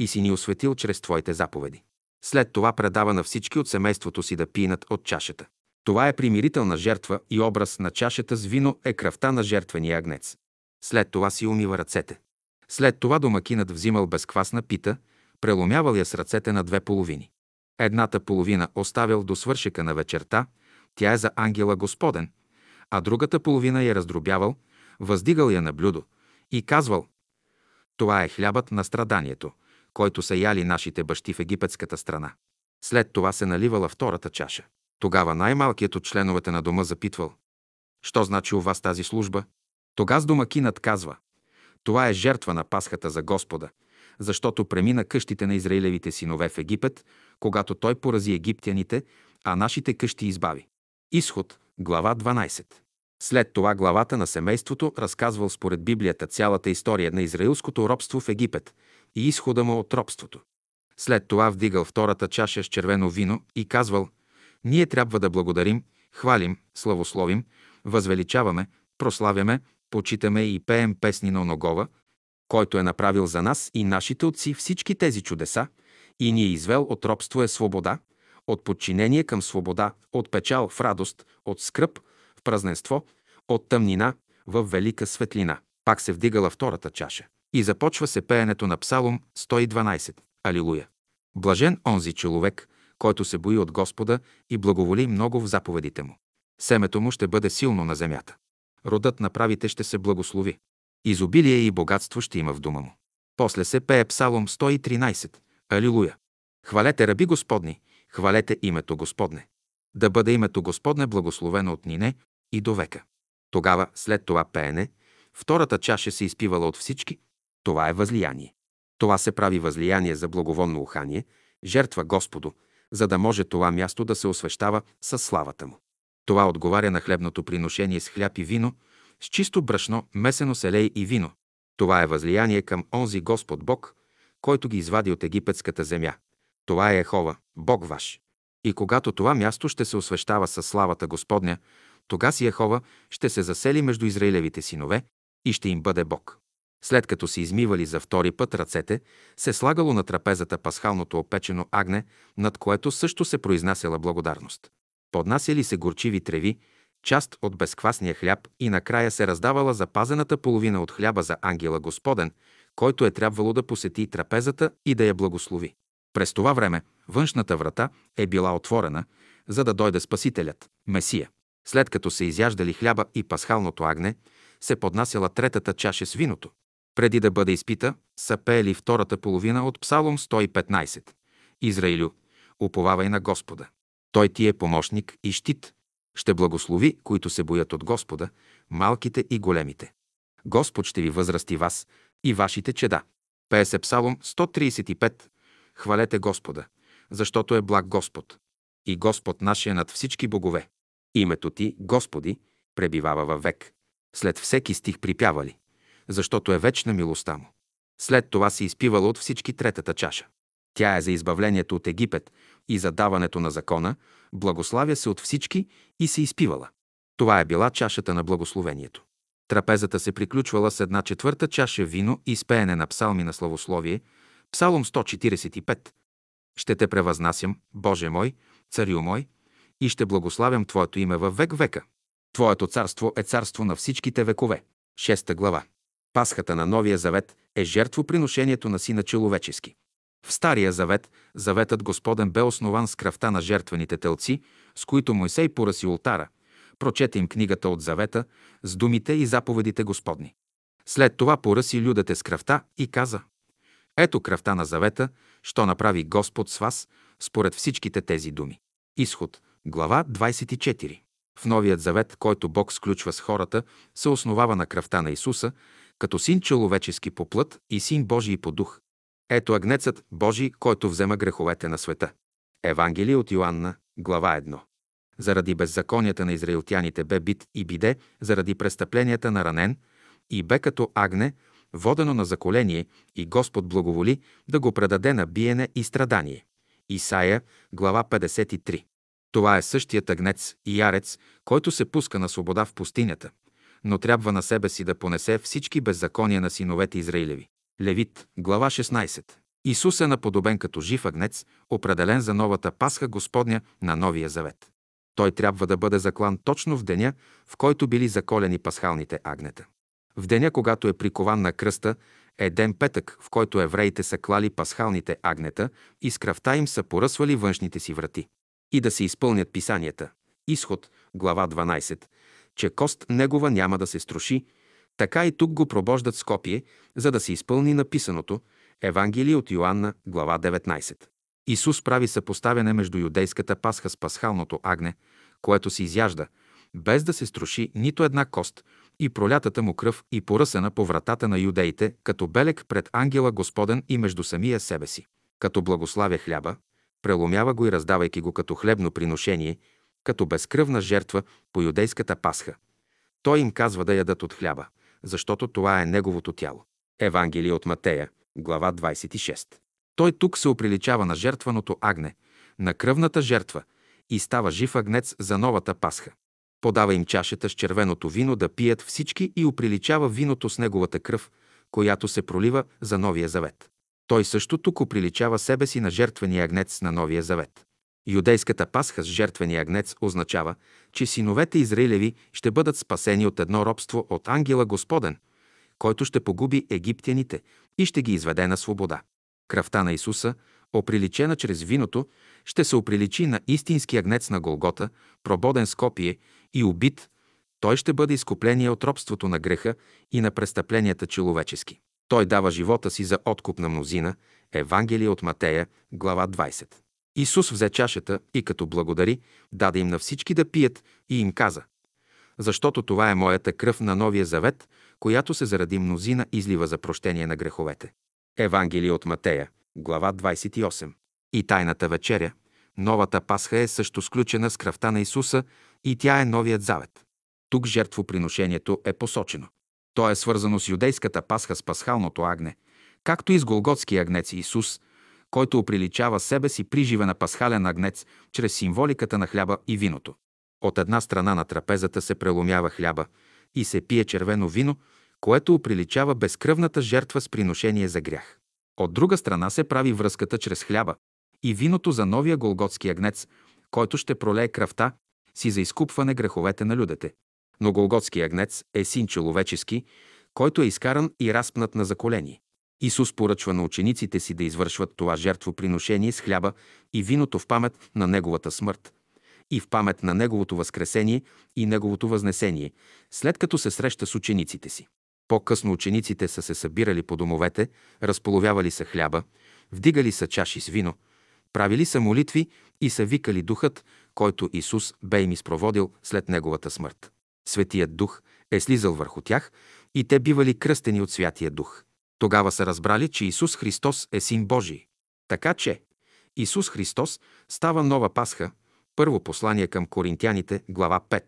и си ни осветил чрез Твоите заповеди. След това предава на всички от семейството си да пинат от чашата. Това е примирителна жертва и образ на чашата с вино е кръвта на жертвения агнец. След това си умива ръцете. След това домакинът взимал безквасна пита, преломявал я с ръцете на две половини. Едната половина оставял до свършека на вечерта, тя е за ангела Господен, а другата половина я раздробявал, въздигал я на блюдо и казвал «Това е хлябът на страданието, който са яли нашите бащи в египетската страна». След това се наливала втората чаша. Тогава най-малкият от членовете на дома запитвал «Що значи у вас тази служба?» Тогава домакинът казва «Това е жертва на Пасхата за Господа, защото премина къщите на Израилевите синове в Египет, когато той порази египтяните, а нашите къщи избави». Изход, глава 12. След това главата на семейството разказвал според Библията цялата история на израилското робство в Египет и изхода му от робството. След това вдигал втората чаша с червено вино и казвал «Ние трябва да благодарим, хвалим, славословим, възвеличаваме, прославяме, почитаме и пеем песни на Оногова, който е направил за нас и нашите отци всички тези чудеса и ни е извел от робство е свобода, от подчинение към свобода, от печал в радост, от скръп в празненство, от тъмнина в велика светлина. Пак се вдигала втората чаша. И започва се пеенето на Псалом 112. Алилуя! Блажен онзи човек, който се бои от Господа и благоволи много в заповедите му. Семето му ще бъде силно на земята. Родът на правите ще се благослови. Изобилие и богатство ще има в дома му. После се пее Псалом 113. Алилуя! Хвалете раби Господни, хвалете името Господне. Да бъде името Господне благословено от нине и до века. Тогава, след това пеене, втората чаша се изпивала от всички. Това е възлияние. Това се прави възлияние за благоволно ухание, жертва Господу, за да може това място да се освещава със славата му. Това отговаря на хлебното приношение с хляб и вино, с чисто брашно, месено селей и вино. Това е възлияние към онзи Господ Бог, който ги извади от египетската земя. Това е Ехова, Бог ваш. И когато това място ще се освещава със славата Господня, тога си Ехова ще се засели между Израилевите синове и ще им бъде Бог. След като се измивали за втори път ръцете, се слагало на трапезата пасхалното опечено агне, над което също се произнасяла благодарност. Поднасяли се горчиви треви, част от безквасния хляб и накрая се раздавала запазената половина от хляба за ангела Господен, който е трябвало да посети трапезата и да я благослови. През това време външната врата е била отворена, за да дойде Спасителят, Месия. След като се изяждали хляба и пасхалното агне, се поднасяла третата чаша с виното. Преди да бъде изпита, са пеели втората половина от Псалом 115. Израилю, уповавай на Господа. Той ти е помощник и щит. Ще благослови, които се боят от Господа, малките и големите. Господ ще ви възрасти вас и вашите чеда. Пее се Псалом 135. Хвалете Господа, защото е благ Господ. И Господ наш е над всички богове. Името ти, Господи, пребивава във век. След всеки стих припявали, защото е вечна милостта му. След това се изпивала от всички третата чаша. Тя е за избавлението от Египет и за даването на закона, благославя се от всички и се изпивала. Това е била чашата на благословението. Трапезата се приключвала с една четвърта чаша вино и спеене на псалми на славословие, Псалом 145. Ще те превъзнасям, Боже мой, царю мой, и ще благославям Твоето име във век века. Твоето царство е царство на всичките векове. Шеста глава. Пасхата на Новия завет е жертвоприношението на Сина човечески. В Стария завет заветът Господен бе основан с кръвта на жертвените телци, с които Мойсей пораси ултара. Прочете им книгата от завета с думите и заповедите Господни. След това поръси людите с кръвта и каза Ето кръвта на завета, що направи Господ с вас, според всичките тези думи. Изход, глава 24. В Новият завет, който Бог сключва с хората, се основава на кръвта на Исуса, като син човечески по плът и син Божий по дух. Ето агнецът Божий, който взема греховете на света. Евангелие от Йоанна, глава 1. Заради беззаконията на израилтяните бе бит и биде, заради престъпленията на ранен и бе като агне, водено на заколение и Господ благоволи да го предаде на биене и страдание. Исаия, глава 53. Това е същият агнец и ярец, който се пуска на свобода в пустинята, но трябва на себе си да понесе всички беззакония на синовете Израилеви. Левит, глава 16. Исус е наподобен като жив агнец, определен за новата Пасха Господня на Новия Завет. Той трябва да бъде заклан точно в деня, в който били заколени пасхалните агнета. В деня, когато е прикован на кръста, е ден петък, в който евреите са клали пасхалните агнета и с кръвта им са поръсвали външните си врати. И да се изпълнят писанията. Изход, глава 12, че кост негова няма да се струши, така и тук го пробождат с копие, за да се изпълни написаното Евангелие от Йоанна, глава 19. Исус прави съпоставяне между юдейската пасха с пасхалното агне, което се изяжда, без да се струши нито една кост и пролятата му кръв и поръсена по вратата на юдеите, като белек пред ангела Господен и между самия себе си. Като благославя хляба, преломява го и раздавайки го като хлебно приношение, като безкръвна жертва по юдейската пасха. Той им казва да ядат от хляба, защото това е неговото тяло. Евангелие от Матея, глава 26. Той тук се оприличава на жертваното агне, на кръвната жертва и става жив агнец за новата пасха. Подава им чашата с червеното вино да пият всички и оприличава виното с неговата кръв, която се пролива за Новия завет. Той също тук оприличава себе си на жертвения агнец на Новия завет. Юдейската пасха с жертвения агнец означава, че синовете Израилеви ще бъдат спасени от едно робство от ангела Господен, който ще погуби египтяните и ще ги изведе на свобода. Кръвта на Исуса, оприличена чрез виното, ще се оприличи на истински агнец на Голгота, прободен с копие и убит, той ще бъде изкупление от робството на греха и на престъпленията човечески. Той дава живота си за откуп на мнозина. Евангелие от Матея, глава 20. Исус взе чашата и като благодари, даде им на всички да пият и им каза «Защото това е моята кръв на Новия Завет, която се заради мнозина излива за прощение на греховете». Евангелие от Матея, глава 28. И тайната вечеря, новата Пасха е също сключена с кръвта на Исуса и тя е новият завет. Тук жертвоприношението е посочено. То е свързано с юдейската Пасха с пасхалното агне, както и с голготския агнец Исус, който оприличава себе си при на пасхален агнец чрез символиката на хляба и виното. От една страна на трапезата се преломява хляба и се пие червено вино, което оприличава безкръвната жертва с приношение за грях. От друга страна се прави връзката чрез хляба и виното за новия голготски агнец, който ще пролее кръвта си за изкупване греховете на людите. Но голготски агнец е син човечески, който е изкаран и разпнат на заколение. Исус поръчва на учениците си да извършват това жертвоприношение с хляба и виното в памет на Неговата смърт и в памет на Неговото възкресение и Неговото възнесение, след като се среща с учениците си. По-късно учениците са се събирали по домовете, разполовявали са хляба, вдигали са чаши с вино, правили са молитви и са викали духът, който Исус бе им изпроводил след Неговата смърт. Светият дух е слизал върху тях и те бивали кръстени от Святия дух. Тогава са разбрали, че Исус Христос е Син Божий. Така че Исус Христос става нова Пасха, първо послание към Коринтяните, глава 5.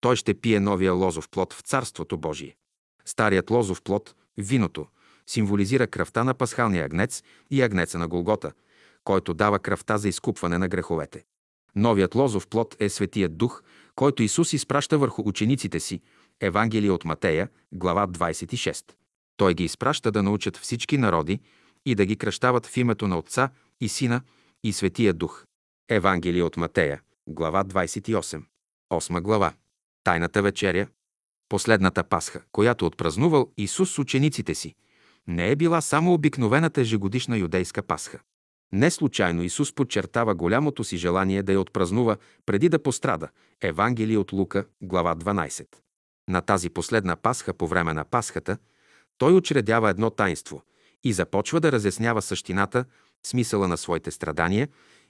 Той ще пие новия лозов плод в Царството Божие. Старият лозов плод, виното, символизира кръвта на пасхалния агнец и агнеца на Голгота, който дава кръвта за изкупване на греховете. Новият лозов плод е Светият Дух, който Исус изпраща върху учениците си. Евангелие от Матея, глава 26. Той ги изпраща да научат всички народи и да ги кръщават в името на Отца и Сина и Светия Дух. Евангелие от Матея, глава 28. 8 глава. Тайната вечеря. Последната Пасха, която отпразнувал Исус с учениците си, не е била само обикновената ежегодишна юдейска Пасха. Не случайно Исус подчертава голямото си желание да я отпразнува преди да пострада. Евангелие от Лука, глава 12. На тази последна Пасха по време на Пасхата – той учредява едно таинство и започва да разяснява същината, смисъла на своите страдания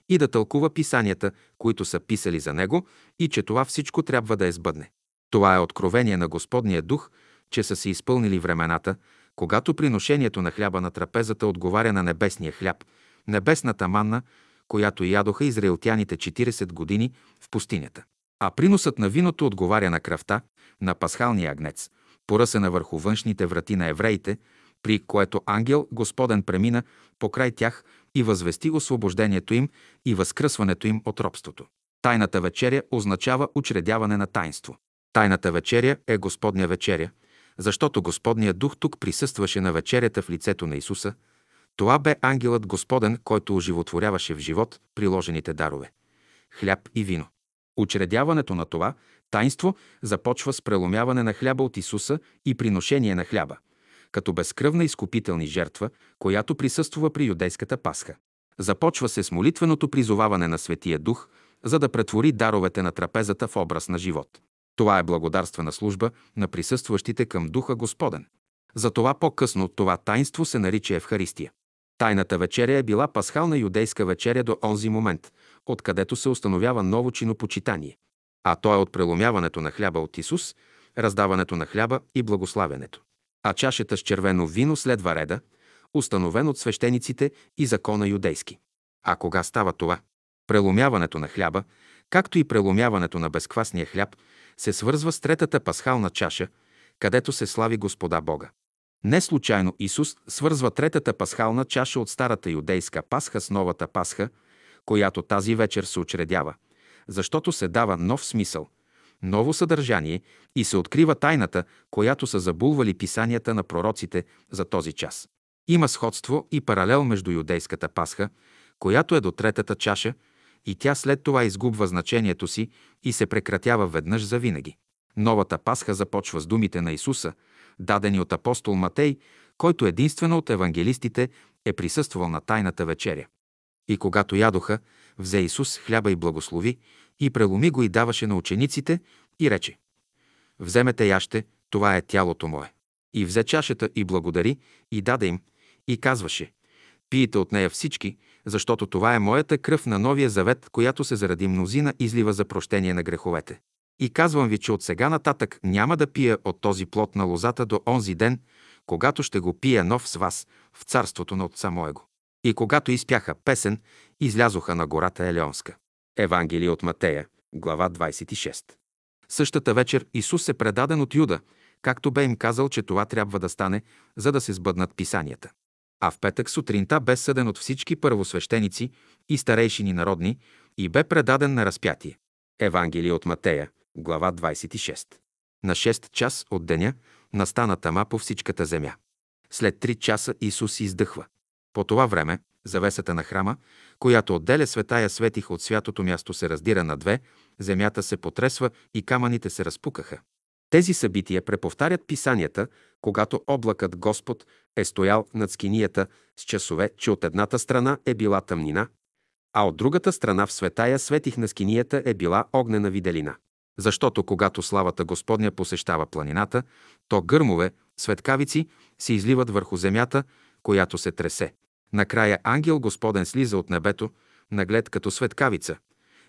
и да тълкува писанията, които са писали за него и че това всичко трябва да е сбъдне. Това е откровение на Господния дух, че са се изпълнили времената, когато приношението на хляба на трапезата отговаря на небесния хляб, небесната манна, която ядоха израелтяните 40 години в пустинята. А приносът на виното отговаря на кръвта, на пасхалния агнец – поръсена върху външните врати на евреите, при което ангел Господен премина покрай тях и възвести освобождението им и възкръсването им от робството. Тайната вечеря означава учредяване на таинство. Тайната вечеря е Господня вечеря, защото Господният дух тук присъстваше на вечерята в лицето на Исуса. Това бе ангелът Господен, който оживотворяваше в живот приложените дарове – хляб и вино. Учредяването на това таинство започва с преломяване на хляба от Исуса и приношение на хляба, като безкръвна изкупителни жертва, която присъствува при юдейската пасха. Започва се с молитвеното призоваване на Светия Дух, за да претвори даровете на трапезата в образ на живот. Това е благодарствена служба на присъстващите към Духа Господен. Затова по-късно това таинство се нарича Евхаристия. Тайната вечеря е била пасхална юдейска вечеря до онзи момент, откъдето се установява ново чинопочитание. А то е от преломяването на хляба от Исус, раздаването на хляба и благославянето. А чашата с червено вино следва реда, установен от свещениците и закона юдейски. А кога става това? Преломяването на хляба, както и преломяването на безквасния хляб, се свързва с третата пасхална чаша, където се слави Господа Бога. Не случайно Исус свързва третата пасхална чаша от старата юдейска пасха с новата пасха, която тази вечер се учредява, защото се дава нов смисъл, ново съдържание и се открива тайната, която са забулвали писанията на пророците за този час. Има сходство и паралел между юдейската пасха, която е до третата чаша, и тя след това изгубва значението си и се прекратява веднъж за винаги. Новата пасха започва с думите на Исуса, дадени от апостол Матей, който единствено от евангелистите е присъствал на Тайната вечеря. И когато ядоха, взе Исус хляба и благослови, и преломи го и даваше на учениците, и рече «Вземете яще, това е тялото мое». И взе чашата и благодари, и даде им, и казваше «Пийте от нея всички, защото това е моята кръв на новия завет, която се заради мнозина излива за прощение на греховете. И казвам ви, че от сега нататък няма да пия от този плод на лозата до онзи ден, когато ще го пия нов с вас в царството на Отца Моего. И когато изпяха песен, излязоха на гората Елеонска. Евангелие от Матея, глава 26. Същата вечер Исус е предаден от Юда, както бе им казал, че това трябва да стане, за да се сбъднат писанията. А в петък сутринта бе съден от всички първосвещеници и старейшини народни и бе предаден на разпятие. Евангелие от Матея, глава 26. На 6 час от деня настана тъма по всичката земя. След 3 часа Исус издъхва. По това време завесата на храма, която отделя светая светих от святото място, се раздира на две, земята се потресва и камъните се разпукаха. Тези събития преповтарят писанията, когато облакът Господ е стоял над скинията с часове, че от едната страна е била тъмнина, а от другата страна в светая светих на скинията е била огнена виделина. Защото когато славата Господня посещава планината, то гърмове, светкавици се изливат върху земята, която се тресе. Накрая ангел Господен слиза от небето, наглед като светкавица,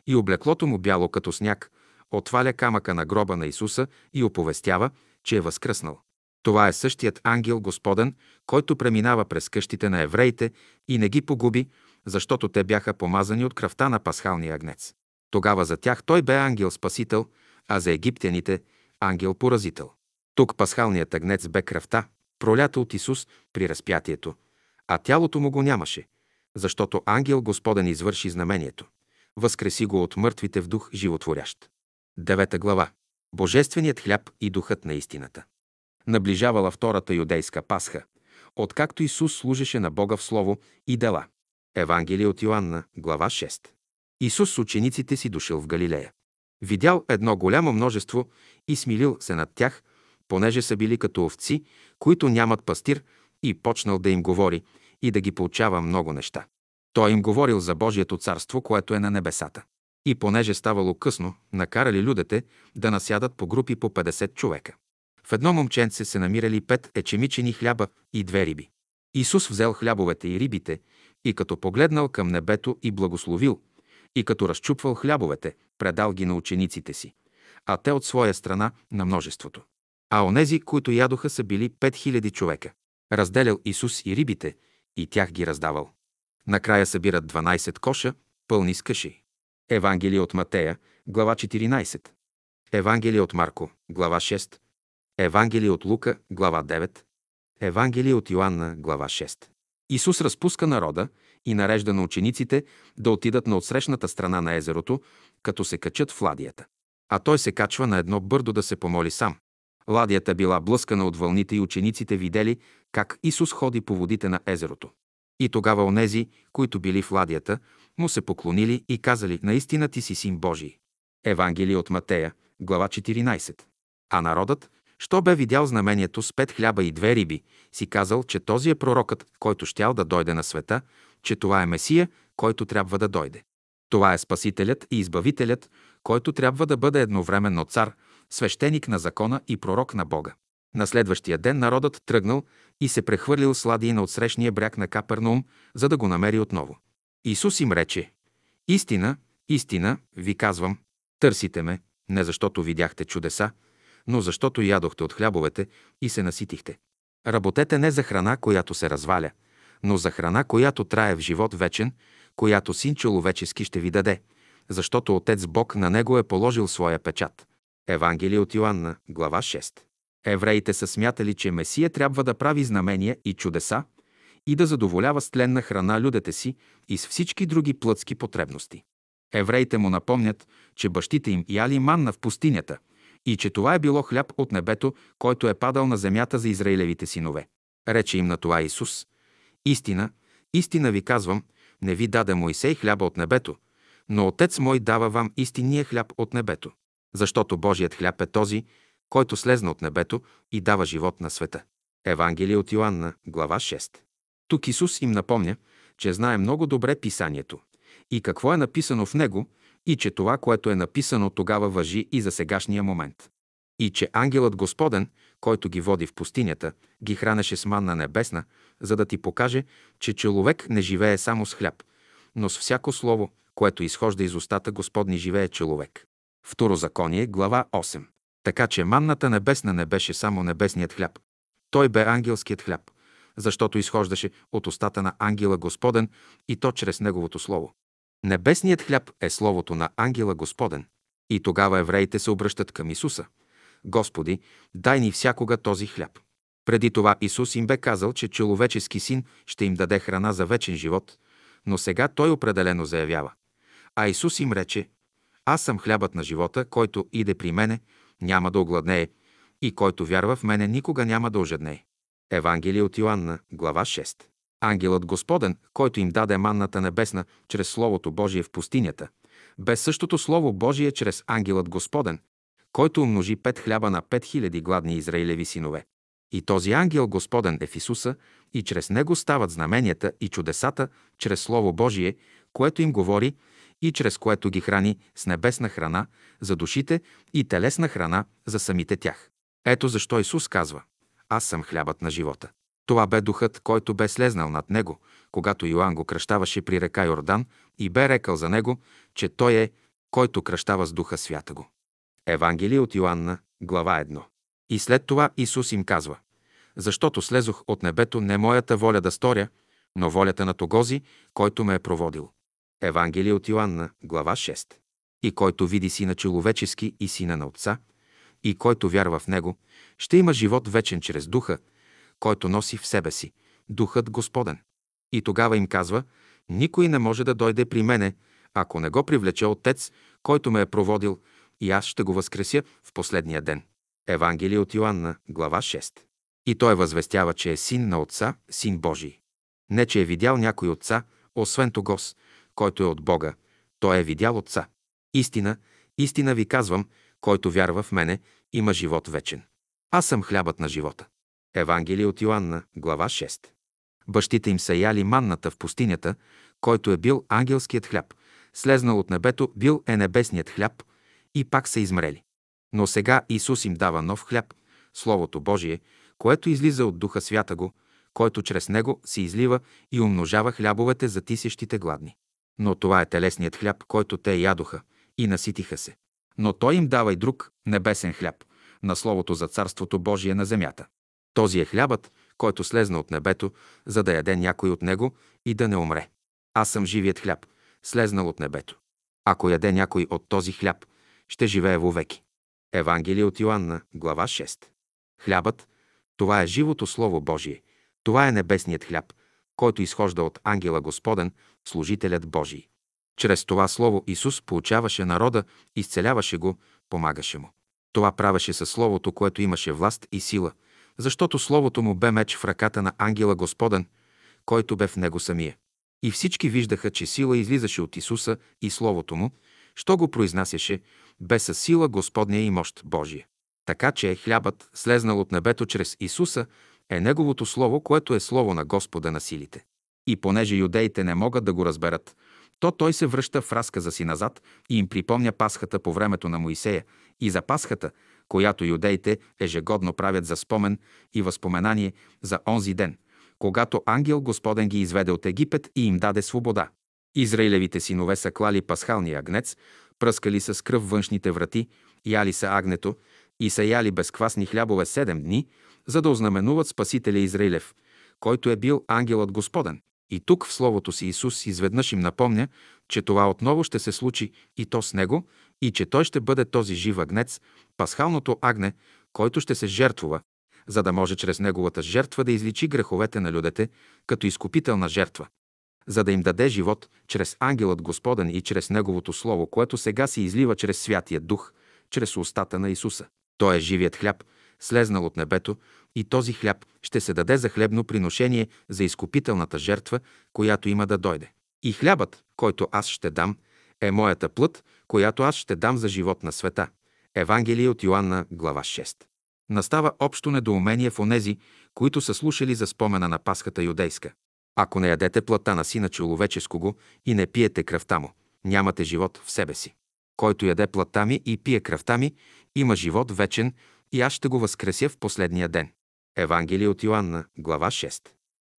и облеклото му бяло като сняг, отваля камъка на гроба на Исуса и оповестява, че е възкръснал. Това е същият ангел Господен, който преминава през къщите на евреите и не ги погуби, защото те бяха помазани от кръвта на пасхалния агнец. Тогава за тях той бе ангел-спасител, а за египтяните – ангел-поразител. Тук пасхалният агнец бе кръвта, пролята от Исус при разпятието, а тялото му го нямаше, защото ангел Господен извърши знамението. Възкреси го от мъртвите в дух животворящ. Девета глава. Божественият хляб и духът на истината. Наближавала втората юдейска пасха, откакто Исус служеше на Бога в слово и дела. Евангелие от Йоанна, глава 6. Исус с учениците си дошъл в Галилея. Видял едно голямо множество и смилил се над тях, понеже са били като овци, които нямат пастир, и почнал да им говори и да ги получава много неща. Той им говорил за Божието царство, което е на небесата. И понеже ставало късно, накарали людите да насядат по групи по 50 човека. В едно момченце се намирали пет ечемичени хляба и две риби. Исус взел хлябовете и рибите и като погледнал към небето и благословил, и като разчупвал хлябовете, предал ги на учениците си, а те от своя страна на множеството. А онези, които ядоха, са били пет хиляди човека. Разделял Исус и рибите, и тях ги раздавал. Накрая събират 12 коша, пълни с къши. Евангелие от Матея, глава 14. Евангелие от Марко, глава 6. Евангелие от Лука, глава 9. Евангелие от Йоанна, глава 6. Исус разпуска народа и нарежда на учениците да отидат на отсрещната страна на езерото, като се качат в ладията. А той се качва на едно бърдо да се помоли сам. Ладията била блъскана от вълните и учениците видели как Исус ходи по водите на езерото. И тогава онези, които били в ладията, му се поклонили и казали, наистина ти си син Божий. Евангелие от Матея, глава 14. А народът, що бе видял знамението с пет хляба и две риби, си казал, че този е пророкът, който щял да дойде на света, че това е Месия, който трябва да дойде. Това е Спасителят и Избавителят, който трябва да бъде едновременно цар, свещеник на закона и пророк на Бога. На следващия ден народът тръгнал и се прехвърлил слади на отсрещния бряг на Капернаум, за да го намери отново. Исус им рече, Истина, истина, ви казвам, търсите ме, не защото видяхте чудеса, но защото ядохте от хлябовете и се наситихте. Работете не за храна, която се разваля, но за храна, която трае в живот вечен, която Син човечески ще ви даде, защото Отец Бог на него е положил своя печат. Евангелие от Йоанна, глава 6. Евреите са смятали, че Месия трябва да прави знамения и чудеса и да задоволява с тленна храна людете си и с всички други плътски потребности. Евреите му напомнят, че бащите им яли манна в пустинята и че това е било хляб от небето, който е падал на земята за Израилевите синове. Рече им на това Исус. Истина, истина ви казвам, не ви даде Моисей хляба от небето, но Отец мой дава вам истинния хляб от небето. Защото Божият хляб е този, който слезна от небето и дава живот на света. Евангелие от Йоанна, глава 6. Тук Исус им напомня, че знае много добре писанието и какво е написано в него и че това, което е написано тогава въжи и за сегашния момент. И че ангелът Господен, който ги води в пустинята, ги хранеше с манна небесна, за да ти покаже, че човек не живее само с хляб, но с всяко слово, което изхожда из устата Господни живее човек. Второзаконие, глава 8. Така че манната небесна не беше само небесният хляб. Той бе ангелският хляб, защото изхождаше от устата на ангела Господен и то чрез неговото слово. Небесният хляб е словото на ангела Господен. И тогава евреите се обръщат към Исуса. Господи, дай ни всякога този хляб. Преди това Исус им бе казал, че човечески син ще им даде храна за вечен живот, но сега той определено заявява. А Исус им рече, аз съм хлябът на живота, който иде при мене, няма да огладнее, и който вярва в мене, никога няма да ожеднее. Евангелие от Йоанна, глава 6. Ангелът Господен, който им даде манната небесна чрез Словото Божие в пустинята, без същото Слово Божие чрез ангелът Господен, който умножи пет хляба на пет хиляди гладни израилеви синове. И този ангел Господен е в Исуса, и чрез него стават знаменията и чудесата, чрез Слово Божие, което им говори и чрез което ги храни с небесна храна за душите и телесна храна за самите тях. Ето защо Исус казва «Аз съм хлябът на живота». Това бе духът, който бе слезнал над него, когато Йоанн го кръщаваше при река Йордан и бе рекал за него, че той е, който кръщава с духа свята го. Евангелие от Йоанна, глава 1. И след това Исус им казва, защото слезох от небето не моята воля да сторя, но волята на Тогози, който ме е проводил. Евангелие от Йоанна, глава 6. И който види Сина човечески и Сина на Отца, и който вярва в Него, ще има живот вечен чрез Духа, който носи в себе си, Духът Господен. И тогава им казва, никой не може да дойде при мене, ако не го привлече Отец, който ме е проводил, и аз ще го възкреся в последния ден. Евангелие от Йоанна, глава 6. И той възвестява, че е син на Отца, син Божий. Не, че е видял някой Отца, освен Тогос, който е от Бога, той е видял Отца. Истина, истина ви казвам, който вярва в мене, има живот вечен. Аз съм хлябът на живота. Евангелие от Йоанна, глава 6. Бащите им са яли манната в пустинята, който е бил ангелският хляб. Слезнал от небето бил е небесният хляб и пак са измрели. Но сега Исус им дава нов хляб, Словото Божие, което излиза от Духа Свята го, който чрез него се излива и умножава хлябовете за тисещите гладни. Но това е телесният хляб, който те ядоха и наситиха се. Но той им дава и друг небесен хляб, на Словото за Царството Божие на земята. Този е хлябът, който слезна от небето, за да яде някой от него и да не умре. Аз съм живият хляб, слезнал от небето. Ако яде някой от този хляб, ще живее вовеки. Евангелие от Йоанна, глава 6. Хлябът, Това е живото Слово Божие. Това е небесният хляб, който изхожда от ангела Господен, служителят Божий. Чрез това Слово Исус получаваше народа, изцеляваше го, помагаше му. Това правеше със Словото, което имаше власт и сила, защото Словото му бе меч в ръката на ангела Господен, който бе в него самия. И всички виждаха, че сила излизаше от Исуса и Словото му, що го произнасяше, бе със сила Господня и мощ Божия. Така че хлябът, слезнал от небето чрез Исуса, е Неговото Слово, което е Слово на Господа на силите. И понеже юдеите не могат да го разберат, то той се връща в разказа си назад и им припомня пасхата по времето на Моисея и за пасхата, която юдеите ежегодно правят за спомен и възпоменание за онзи ден, когато ангел Господен ги изведе от Египет и им даде свобода. Израилевите синове са клали пасхалния агнец, пръскали с кръв външните врати, яли са агнето и са яли безквасни хлябове седем дни, за да ознаменуват Спасителя Израилев, който е бил ангелът Господен. И тук в Словото си Исус изведнъж им напомня, че това отново ще се случи и то с Него, и че Той ще бъде този жив агнец, пасхалното агне, който ще се жертвува, за да може чрез Неговата жертва да изличи греховете на людете като изкупителна жертва, за да им даде живот чрез ангелът Господен и чрез Неговото Слово, което сега се излива чрез Святия Дух, чрез устата на Исуса. Той е живият хляб, слезнал от небето, и този хляб ще се даде за хлебно приношение за изкупителната жертва, която има да дойде. И хлябът, който аз ще дам, е моята плът, която аз ще дам за живот на света. Евангелие от Йоанна, глава 6. Настава общо недоумение в онези, които са слушали за спомена на Пасхата юдейска. Ако не ядете плътта на сина човеческого и не пиете кръвта му, нямате живот в себе си. Който яде плътта ми и пие кръвта ми, има живот вечен и аз ще го възкреся в последния ден. Евангелие от Йоанна, глава 6.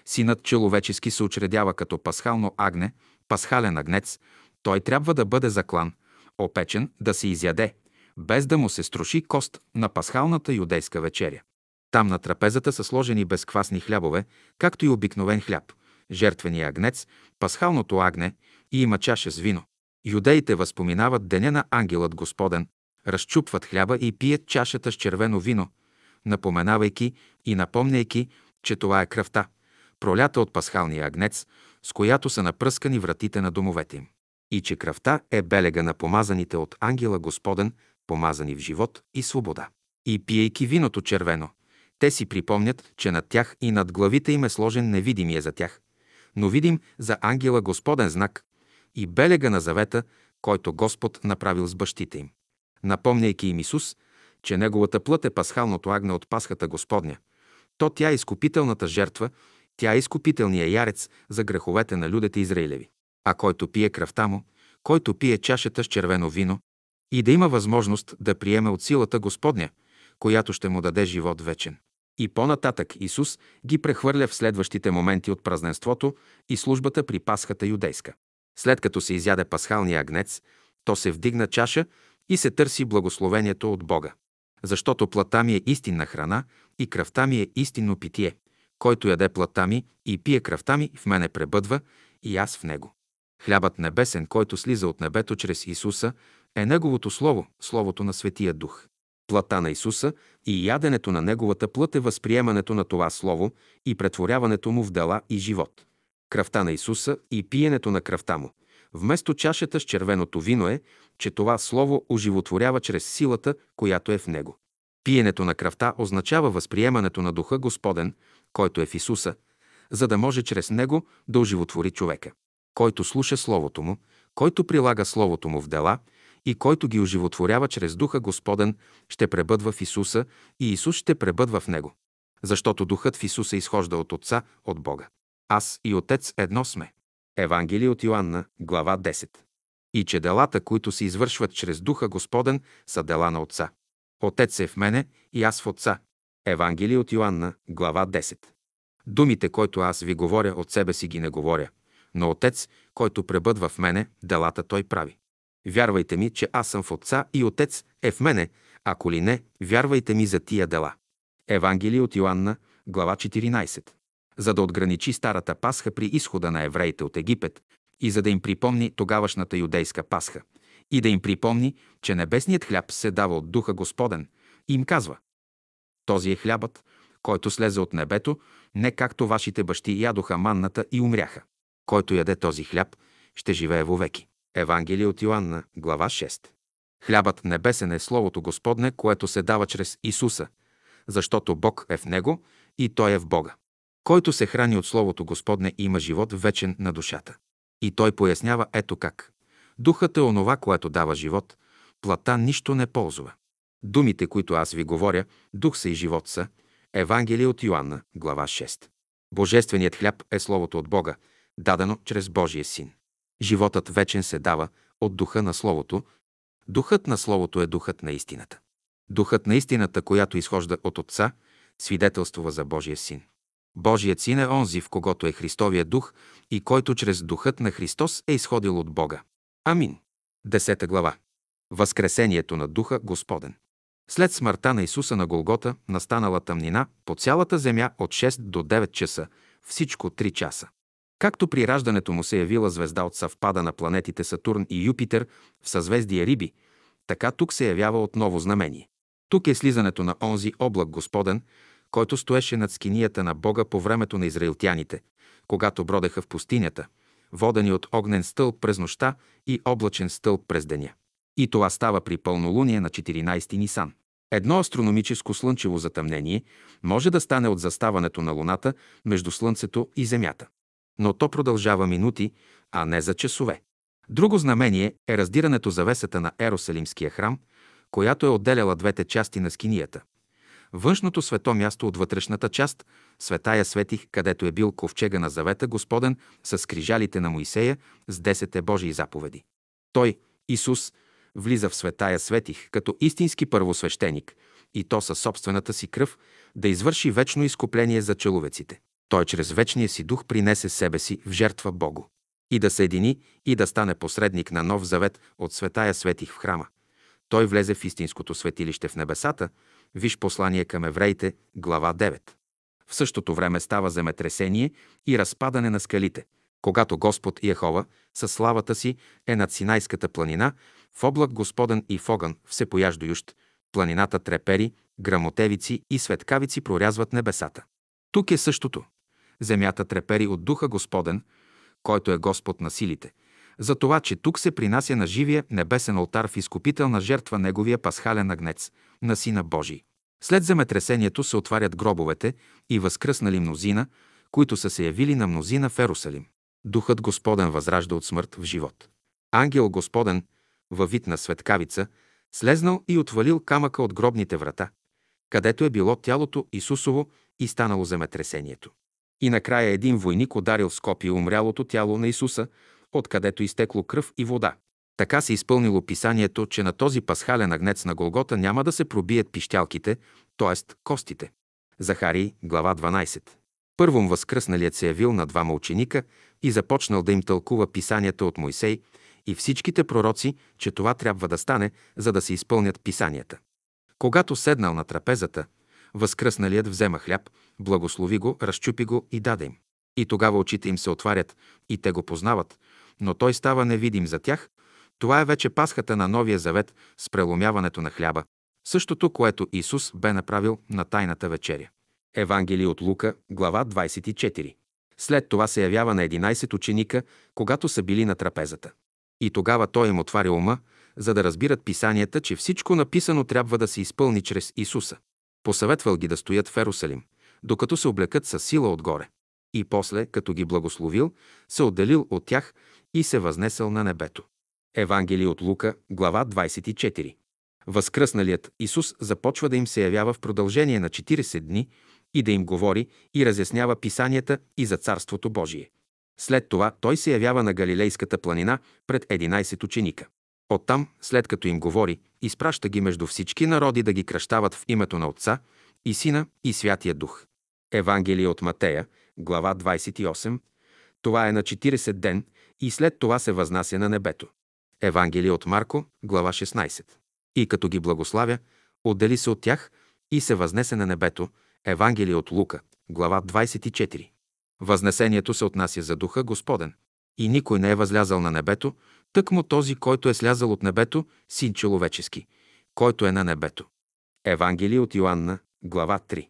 Синът човечески се учредява като пасхално агне, пасхален агнец, той трябва да бъде заклан, опечен, да се изяде, без да му се струши кост на пасхалната юдейска вечеря. Там на трапезата са сложени безквасни хлябове, както и обикновен хляб, жертвения агнец, пасхалното агне и има чаша с вино. Юдеите възпоминават деня на ангелът Господен, разчупват хляба и пият чашата с червено вино, напоменавайки и напомняйки, че това е кръвта, пролята от пасхалния агнец, с която са напръскани вратите на домовете им. И че кръвта е белега на помазаните от ангела Господен, помазани в живот и свобода. И пиейки виното червено, те си припомнят, че над тях и над главите им е сложен невидимия за тях, но видим за ангела Господен знак и белега на завета, който Господ направил с бащите им напомняйки им Исус, че Неговата плът е пасхалното агне от Пасхата Господня. То тя е изкупителната жертва, тя е изкупителният ярец за греховете на людите Израилеви. А който пие кръвта му, който пие чашата с червено вино, и да има възможност да приеме от силата Господня, която ще му даде живот вечен. И по-нататък Исус ги прехвърля в следващите моменти от празненството и службата при Пасхата юдейска. След като се изяде пасхалния агнец, то се вдигна чаша и се търси благословението от Бога. Защото плата ми е истинна храна и кръвта ми е истинно питие. Който яде плата ми и пие кръвта ми, в мене пребъдва и аз в него. Хлябът небесен, който слиза от небето чрез Исуса, е Неговото Слово, Словото на Светия Дух. Плата на Исуса и яденето на Неговата плът е възприемането на това Слово и претворяването му в дела и живот. Кръвта на Исуса и пиенето на кръвта му, вместо чашата с червеното вино е, че това слово оживотворява чрез силата, която е в него. Пиенето на кръвта означава възприемането на Духа Господен, който е в Исуса, за да може чрез него да оживотвори човека. Който слуша Словото му, който прилага Словото му в дела и който ги оживотворява чрез Духа Господен, ще пребъдва в Исуса и Исус ще пребъдва в него. Защото Духът в Исуса изхожда от Отца, от Бога. Аз и Отец едно сме. Евангелие от Йоанна, глава 10 и че делата, които се извършват чрез Духа Господен, са дела на Отца. Отец е в мене и аз в Отца. Евангелие от Йоанна, глава 10. Думите, които аз ви говоря, от себе си ги не говоря, но Отец, който пребъдва в мене, делата Той прави. Вярвайте ми, че аз съм в Отца и Отец е в мене, ако ли не, вярвайте ми за тия дела. Евангелие от Йоанна, глава 14. За да отграничи старата Пасха при изхода на евреите от Египет, и за да им припомни тогавашната юдейска пасха и да им припомни, че небесният хляб се дава от Духа Господен, им казва Този е хлябът, който слезе от небето, не както вашите бащи ядоха манната и умряха. Който яде този хляб, ще живее вовеки. Евангелие от Йоанна, глава 6. Хлябът небесен е Словото Господне, което се дава чрез Исуса, защото Бог е в Него и Той е в Бога. Който се храни от Словото Господне има живот вечен на душата. И той пояснява ето как. Духът е онова, което дава живот, плата нищо не ползва. Думите, които аз ви говоря, дух са и живот са. Евангелие от Йоанна, глава 6. Божественият хляб е Словото от Бога, дадено чрез Божия Син. Животът вечен се дава от духа на Словото. Духът на Словото е духът на истината. Духът на истината, която изхожда от Отца, свидетелствува за Божия Син. Божият син е онзи, в когото е Христовия дух и който чрез духът на Христос е изходил от Бога. Амин. Десета глава. Възкресението на Духа Господен. След смъртта на Исуса на Голгота настанала тъмнина по цялата земя от 6 до 9 часа, всичко 3 часа. Както при раждането му се явила звезда от съвпада на планетите Сатурн и Юпитер в съзвездие Риби, така тук се явява отново знамение. Тук е слизането на онзи облак Господен, който стоеше над скинията на Бога по времето на израилтяните, когато бродеха в пустинята, водени от огнен стълб през нощта и облачен стълб през деня. И това става при пълнолуние на 14 Нисан. Едно астрономическо слънчево затъмнение може да стане от заставането на Луната между Слънцето и Земята. Но то продължава минути, а не за часове. Друго знамение е раздирането завесата на Ерусалимския храм, която е отделяла двете части на скинията. Външното свето място от вътрешната част, светая светих, където е бил ковчега на завета Господен с скрижалите на Моисея с десете Божии заповеди. Той, Исус, влиза в светая светих като истински първосвещеник и то със собствената си кръв да извърши вечно изкупление за человеците. Той чрез вечния си дух принесе себе си в жертва Богу и да съедини и да стане посредник на нов завет от светая светих в храма. Той влезе в истинското светилище в небесата, Виж послание към евреите, глава 9. В същото време става земетресение и разпадане на скалите. Когато Господ Яхова със славата си е над Синайската планина, в облак Господен и в огън, всепояждоющ, планината трепери, грамотевици и светкавици прорязват небесата. Тук е същото. Земята трепери от Духа Господен, който е Господ на силите, за това, че тук се принася на живия небесен алтар в изкупителна жертва неговия пасхален агнец, на Сина Божий. След земетресението се отварят гробовете и възкръснали мнозина, които са се явили на мнозина в Ерусалим. Духът Господен възражда от смърт в живот. Ангел Господен, във вид на светкавица, слезнал и отвалил камъка от гробните врата, където е било тялото Исусово и станало земетресението. И накрая един войник ударил с копие умрялото тяло на Исуса, откъдето изтекло кръв и вода. Така се изпълнило писанието, че на този пасхален агнец на Голгота няма да се пробият пищялките, т.е. костите. Захарий, глава 12. Първом възкръсналият се явил на двама ученика и започнал да им тълкува писанията от Мойсей и всичките пророци, че това трябва да стане, за да се изпълнят писанията. Когато седнал на трапезата, възкръсналият взема хляб, благослови го, разчупи го и даде им. И тогава очите им се отварят и те го познават, но той става невидим за тях. Това е вече пасхата на Новия завет с преломяването на хляба, същото, което Исус бе направил на Тайната вечеря. Евангелие от Лука, глава 24. След това се явява на 11 ученика, когато са били на трапезата. И тогава той им отваря ума, за да разбират писанията, че всичко написано трябва да се изпълни чрез Исуса. Посъветвал ги да стоят в Ерусалим, докато се облекат със сила отгоре. И после, като ги благословил, се отделил от тях и се възнесъл на небето. Евангелие от Лука, глава 24. Възкръсналият Исус започва да им се явява в продължение на 40 дни и да им говори и разяснява писанията и за Царството Божие. След това той се явява на Галилейската планина пред 11 ученика. Оттам, след като им говори, изпраща ги между всички народи да ги кръщават в името на Отца и Сина и Святия Дух. Евангелие от Матея, глава 28. Това е на 40 ден и след това се възнася на небето. Евангелие от Марко, глава 16. И като ги благославя, отдели се от тях и се възнесе на небето. Евангелие от Лука, глава 24. Възнесението се отнася за Духа Господен. И никой не е възлязал на небето, тъкмо този, който е слязал от небето, син човечески, който е на небето. Евангелие от Йоанна, глава 3.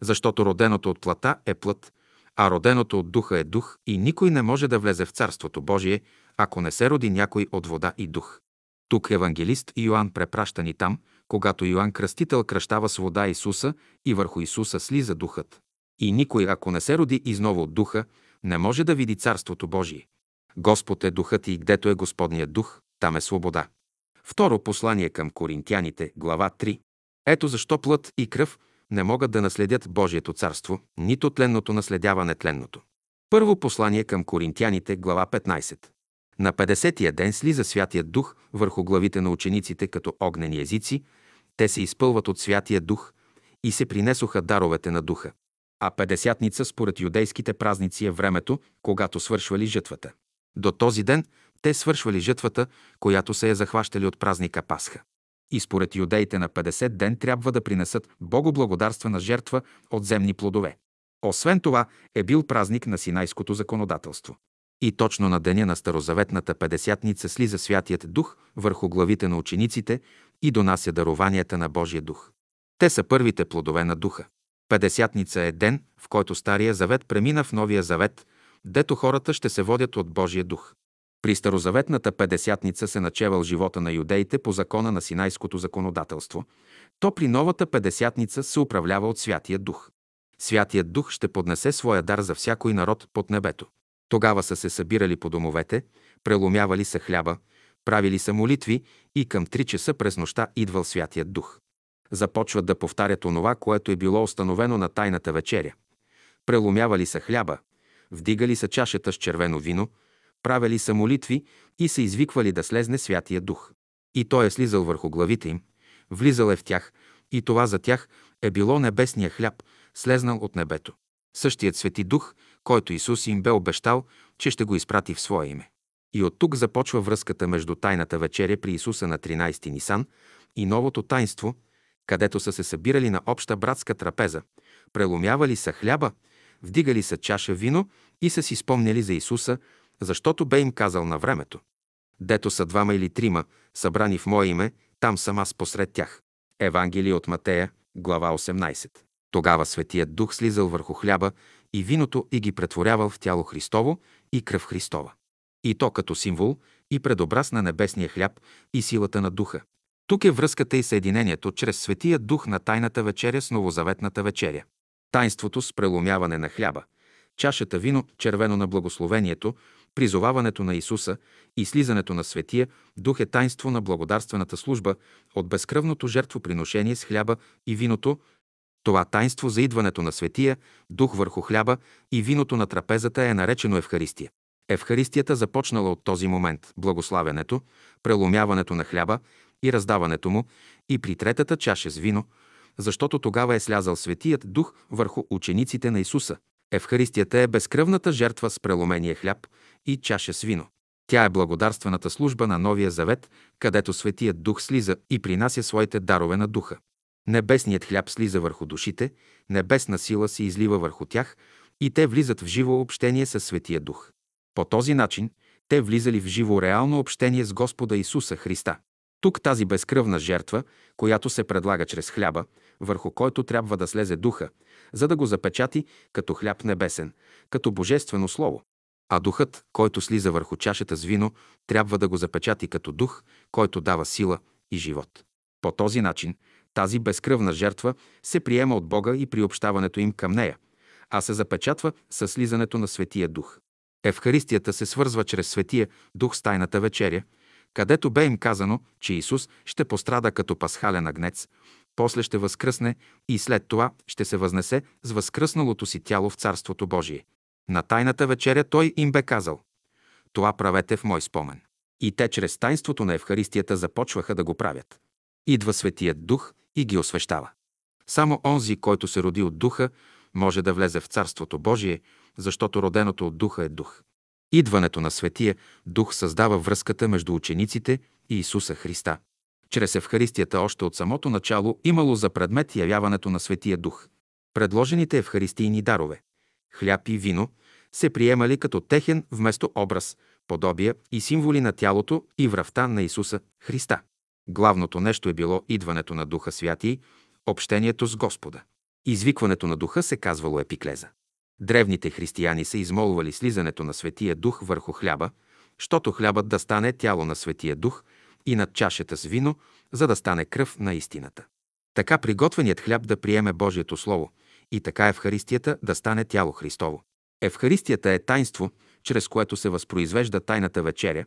Защото роденото от плата е плът, а роденото от духа е дух и никой не може да влезе в Царството Божие, ако не се роди някой от вода и дух. Тук евангелист Йоанн препраща ни там, когато Йоанн Кръстител кръщава с вода Исуса и върху Исуса слиза духът. И никой, ако не се роди изново от духа, не може да види Царството Божие. Господ е духът и гдето е Господният дух, там е свобода. Второ послание към коринтяните, глава 3. Ето защо плът и кръв не могат да наследят Божието царство, нито тленното наследява тленното. Първо послание към коринтяните, глава 15. На 50-я ден слиза Святия Дух върху главите на учениците като огнени езици, те се изпълват от Святия Дух и се принесоха даровете на Духа. А Педесятница според юдейските празници е времето, когато свършвали жътвата. До този ден те свършвали жътвата, която се е захващали от празника Пасха. И според юдеите на 50 ден трябва да принесат богоблагодарствена жертва от земни плодове. Освен това е бил празник на Синайското законодателство. И точно на деня на Старозаветната Педесятница слиза Святият Дух върху главите на учениците и донася дарованията на Божия Дух. Те са първите плодове на Духа. Педесятница е ден, в който Стария Завет премина в Новия Завет, дето хората ще се водят от Божия Дух. При Старозаветната Педесятница се начевал живота на юдеите по закона на Синайското законодателство, то при новата Педесятница се управлява от Святия Дух. Святият Дух ще поднесе своя дар за всякой народ под небето. Тогава са се събирали по домовете, преломявали са хляба, правили са молитви и към три часа през нощта идвал Святият Дух. Започват да повтарят онова, което е било установено на Тайната вечеря. Преломявали са хляба, вдигали са чашата с червено вино, правили са молитви и са извиквали да слезне Святия Дух. И той е слизал върху главите им, влизал е в тях, и това за тях е било небесния хляб, слезнал от небето. Същият Свети Дух, който Исус им бе обещал, че ще го изпрати в свое име. И от тук започва връзката между Тайната вечеря при Исуса на 13 Нисан и новото тайнство, където са се събирали на обща братска трапеза, преломявали са хляба, вдигали са чаша вино и са си спомняли за Исуса, защото бе им казал на времето. Дето са двама или трима, събрани в Мое име, там съм аз посред тях. Евангелие от Матея, глава 18. Тогава Светият Дух слизал върху хляба и виното и ги претворявал в тяло Христово и кръв Христова. И то като символ и предобраз на небесния хляб и силата на Духа. Тук е връзката и съединението чрез Светия Дух на Тайната вечеря с Новозаветната вечеря. Тайнството с преломяване на хляба, чашата вино, червено на благословението, призоваването на Исуса и слизането на Светия Дух е тайнство на благодарствената служба от безкръвното жертвоприношение с хляба и виното. Това тайнство за идването на Светия Дух върху хляба и виното на трапезата е наречено Евхаристия. Евхаристията започнала от този момент – благославянето, преломяването на хляба и раздаването му, и при третата чаша с вино, защото тогава е слязал Светият Дух върху учениците на Исуса. Евхаристията е безкръвната жертва с преломения хляб и чаша с вино. Тя е благодарствената служба на Новия Завет, където Светият Дух слиза и принася своите дарове на Духа. Небесният хляб слиза върху душите, небесна сила се излива върху тях и те влизат в живо общение с Светия Дух. По този начин те влизали в живо реално общение с Господа Исуса Христа. Тук тази безкръвна жертва, която се предлага чрез хляба, върху който трябва да слезе духа, за да го запечати като хляб небесен, като божествено слово. А духът, който слиза върху чашата с вино, трябва да го запечати като дух, който дава сила и живот. По този начин тази безкръвна жертва се приема от Бога и приобщаването им към нея, а се запечатва с слизането на Светия Дух. Евхаристията се свързва чрез Светия Дух с Тайната вечеря, където бе им казано, че Исус ще пострада като пасхален агнец, после ще възкръсне и след това ще се възнесе с възкръсналото си тяло в Царството Божие. На тайната вечеря той им бе казал «Това правете в мой спомен». И те чрез тайнството на Евхаристията започваха да го правят. Идва Светият Дух и ги освещава. Само онзи, който се роди от Духа, може да влезе в Царството Божие, защото роденото от Духа е Дух. Идването на Светия Дух създава връзката между учениците и Исуса Христа. Чрез Евхаристията още от самото начало имало за предмет явяването на Светия Дух. Предложените евхаристийни дарове – хляб и вино – се приемали като техен вместо образ, подобия и символи на тялото и връвта на Исуса Христа. Главното нещо е било идването на Духа Святий, общението с Господа. Извикването на духа се казвало епиклеза. Древните християни са измолвали слизането на Светия Дух върху хляба, щото хлябът да стане тяло на Светия Дух и над чашата с вино, за да стане кръв на истината. Така приготвеният хляб да приеме Божието Слово и така Евхаристията да стане тяло Христово. Евхаристията е тайнство, чрез което се възпроизвежда тайната вечеря,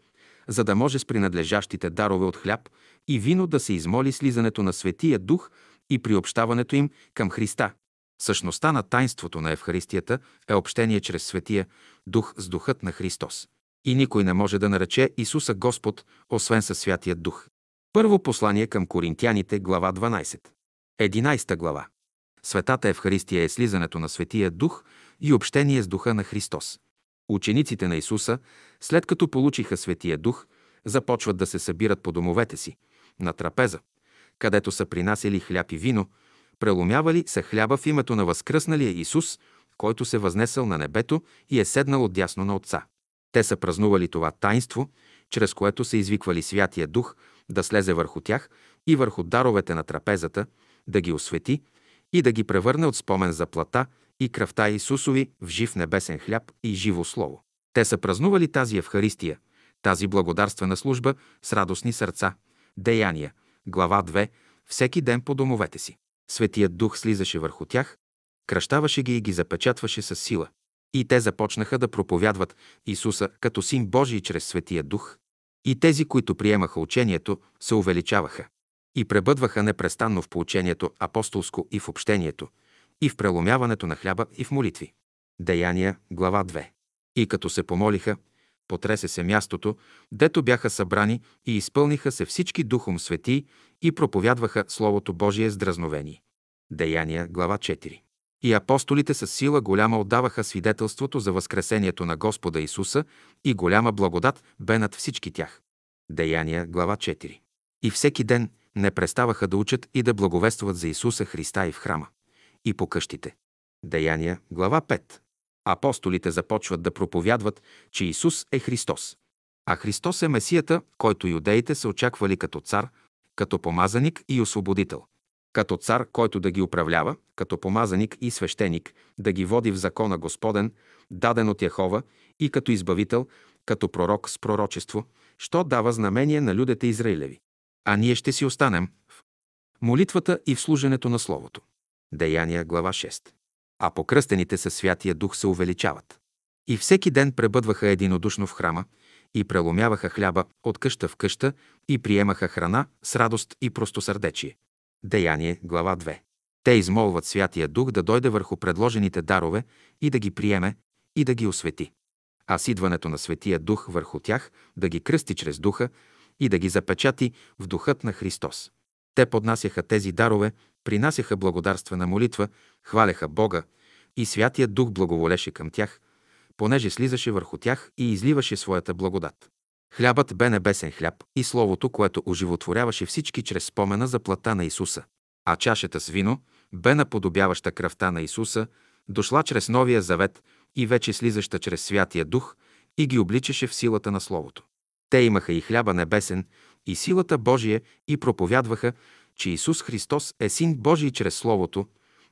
за да може с принадлежащите дарове от хляб и вино да се измоли слизането на Светия Дух и приобщаването им към Христа. Същността на тайнството на Евхаристията е общение чрез Светия Дух с Духът на Христос. И никой не може да нарече Исуса Господ, освен със Святия Дух. Първо послание към Коринтяните, глава 12. 11 глава. Светата Евхаристия е слизането на Светия Дух и общение с Духа на Христос. Учениците на Исуса, след като получиха Светия Дух, започват да се събират по домовете си, на трапеза, където са принасяли хляб и вино, преломявали се хляба в името на възкръсналия Исус, който се възнесъл на небето и е седнал отдясно на Отца. Те са празнували това таинство, чрез което са извиквали Святия Дух да слезе върху тях и върху даровете на трапезата, да ги освети и да ги превърне от спомен за плата и кръвта Исусови в жив небесен хляб и живо слово. Те са празнували тази Евхаристия, тази благодарствена служба с радостни сърца. Деяния, глава 2, всеки ден по домовете си. Светият Дух слизаше върху тях, кръщаваше ги и ги запечатваше с сила. И те започнаха да проповядват Исуса като Син Божий чрез Светия Дух. И тези, които приемаха учението, се увеличаваха и пребъдваха непрестанно в поучението апостолско и в общението, и в преломяването на хляба и в молитви. Деяния, глава 2. И като се помолиха, потресе се мястото, дето бяха събрани и изпълниха се всички духом свети и проповядваха Словото Божие с дразновение. Деяния, глава 4. И апостолите с сила голяма отдаваха свидетелството за възкресението на Господа Исуса и голяма благодат бе над всички тях. Деяния, глава 4. И всеки ден не преставаха да учат и да благовестват за Исуса Христа и в храма, и по къщите. Деяния, глава 5. Апостолите започват да проповядват, че Исус е Христос. А Христос е Месията, който юдеите са очаквали като цар, като помазаник и освободител. Като цар, който да ги управлява, като помазаник и свещеник, да ги води в закона Господен, даден от Яхова, и като избавител, като пророк с пророчество, що дава знамение на людите Израилеви а ние ще си останем в молитвата и в служенето на Словото. Деяния, глава 6. А покръстените със Святия Дух се увеличават. И всеки ден пребъдваха единодушно в храма и преломяваха хляба от къща в къща и приемаха храна с радост и простосърдечие. Деяние, глава 2. Те измолват Святия Дух да дойде върху предложените дарове и да ги приеме и да ги освети. А с идването на Светия Дух върху тях да ги кръсти чрез Духа и да ги запечати в духът на Христос. Те поднасяха тези дарове, принасяха благодарствена молитва, хваляха Бога и Святия Дух благоволеше към тях, понеже слизаше върху тях и изливаше своята благодат. Хлябът бе небесен хляб и Словото, което оживотворяваше всички чрез спомена за плата на Исуса. А чашата с вино бе наподобяваща кръвта на Исуса, дошла чрез Новия завет и вече слизаща чрез Святия Дух и ги обличаше в силата на Словото. Те имаха и хляба небесен, и силата Божия и проповядваха, че Исус Христос е Син Божий чрез Словото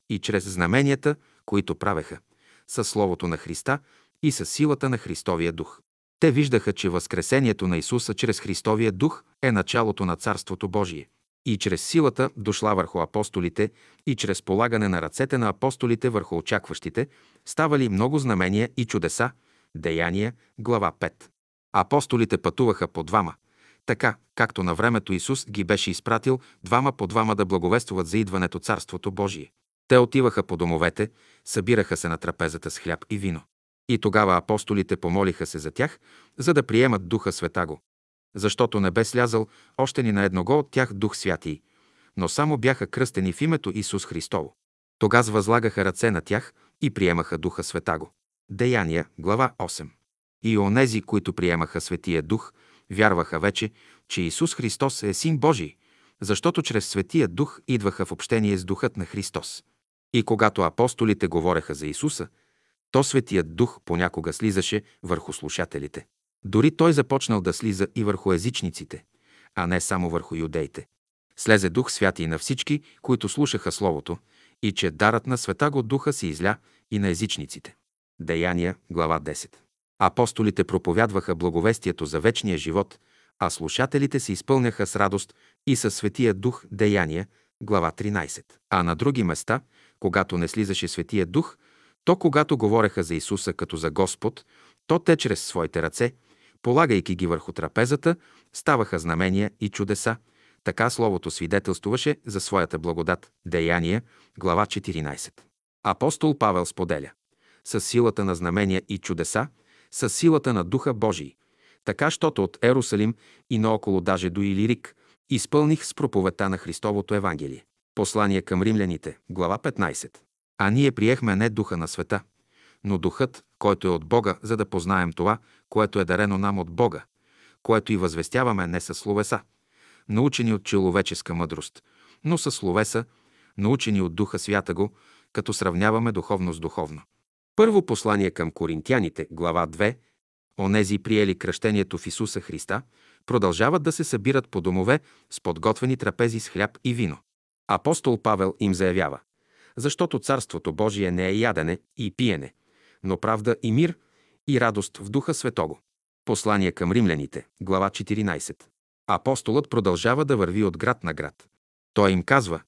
и чрез знаменията, които правеха, със Словото на Христа и със силата на Христовия Дух. Те виждаха, че възкресението на Исуса чрез Христовия Дух е началото на Царството Божие. И чрез силата дошла върху апостолите и чрез полагане на ръцете на апостолите върху очакващите, ставали много знамения и чудеса. Деяния, глава 5. Апостолите пътуваха по двама, така, както на времето Исус ги беше изпратил двама по двама да благовествуват за идването Царството Божие. Те отиваха по домовете, събираха се на трапезата с хляб и вино. И тогава апостолите помолиха се за тях, за да приемат Духа Светаго. Защото не бе слязал още ни на едного от тях Дух Святий, но само бяха кръстени в името Исус Христово. Тогаз възлагаха ръце на тях и приемаха Духа Светаго. Деяния, глава 8. И онези, които приемаха Светия Дух, вярваха вече, че Исус Христос е Син Божий, защото чрез Светия Дух идваха в общение с Духът на Христос. И когато апостолите говореха за Исуса, то Светият Дух понякога слизаше върху слушателите. Дори той започнал да слиза и върху езичниците, а не само върху юдеите. Слезе Дух Святий на всички, които слушаха Словото, и че дарът на Света Духа се изля и на езичниците. Деяния, глава 10. Апостолите проповядваха благовестието за вечния живот, а слушателите се изпълняха с радост и със Светия Дух Деяния, глава 13. А на други места, когато не слизаше Светия Дух, то когато говореха за Исуса като за Господ, то те чрез своите ръце, полагайки ги върху трапезата, ставаха знамения и чудеса. Така Словото свидетелствуваше за своята благодат. Деяния, глава 14. Апостол Павел споделя. С силата на знамения и чудеса, с силата на Духа Божий, така, щото от Ерусалим и наоколо даже до Илирик, изпълних с проповета на Христовото Евангелие. Послание към римляните, глава 15. А ние приехме не духа на света, но духът, който е от Бога, за да познаем това, което е дарено нам от Бога, което и възвестяваме не с словеса, научени от човеческа мъдрост, но с словеса, научени от Духа Свята го, като сравняваме духовно с духовно. Първо послание към коринтяните, глава 2. Онези приели кръщението в Исуса Христа, продължават да се събират по домове с подготвени трапези с хляб и вино. Апостол Павел им заявява, защото Царството Божие не е ядене и пиене, но правда и мир и радост в Духа Светого. Послание към римляните, глава 14. Апостолът продължава да върви от град на град. Той им казва,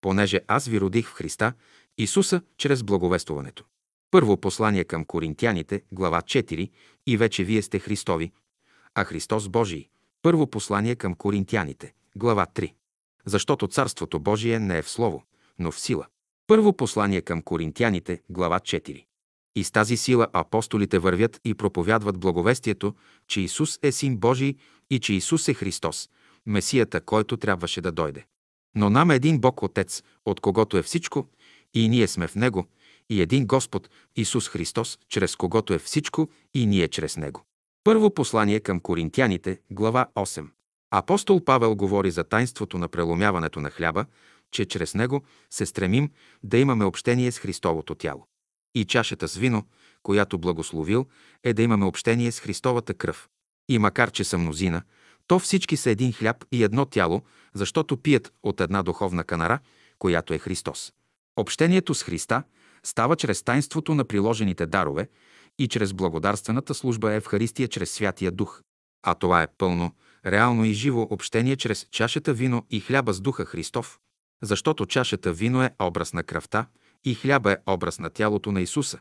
понеже аз ви родих в Христа, Исуса, чрез благовествуването. Първо послание към коринтяните, глава 4, и вече вие сте Христови, а Христос Божий. Първо послание към коринтяните, глава 3. Защото Царството Божие не е в слово, но в сила. Първо послание към коринтяните, глава 4. И с тази сила апостолите вървят и проповядват благовестието, че Исус е Син Божий и че Исус е Христос, Месията, който трябваше да дойде. Но нам е един Бог Отец, от когото е всичко, и ние сме в Него, и един Господ, Исус Христос, чрез когото е всичко, и ние чрез Него. Първо послание към коринтяните, глава 8. Апостол Павел говори за тайнството на преломяването на хляба, че чрез него се стремим да имаме общение с Христовото тяло. И чашата с вино, която благословил, е да имаме общение с Христовата кръв. И макар, че са мнозина, то всички са един хляб и едно тяло, защото пият от една духовна канара, която е Христос. Общението с Христа става чрез тайнството на приложените дарове и чрез благодарствената служба Евхаристия чрез Святия Дух. А това е пълно, реално и живо общение чрез чашата вино и хляба с Духа Христов, защото чашата вино е образ на кръвта и хляба е образ на тялото на Исуса.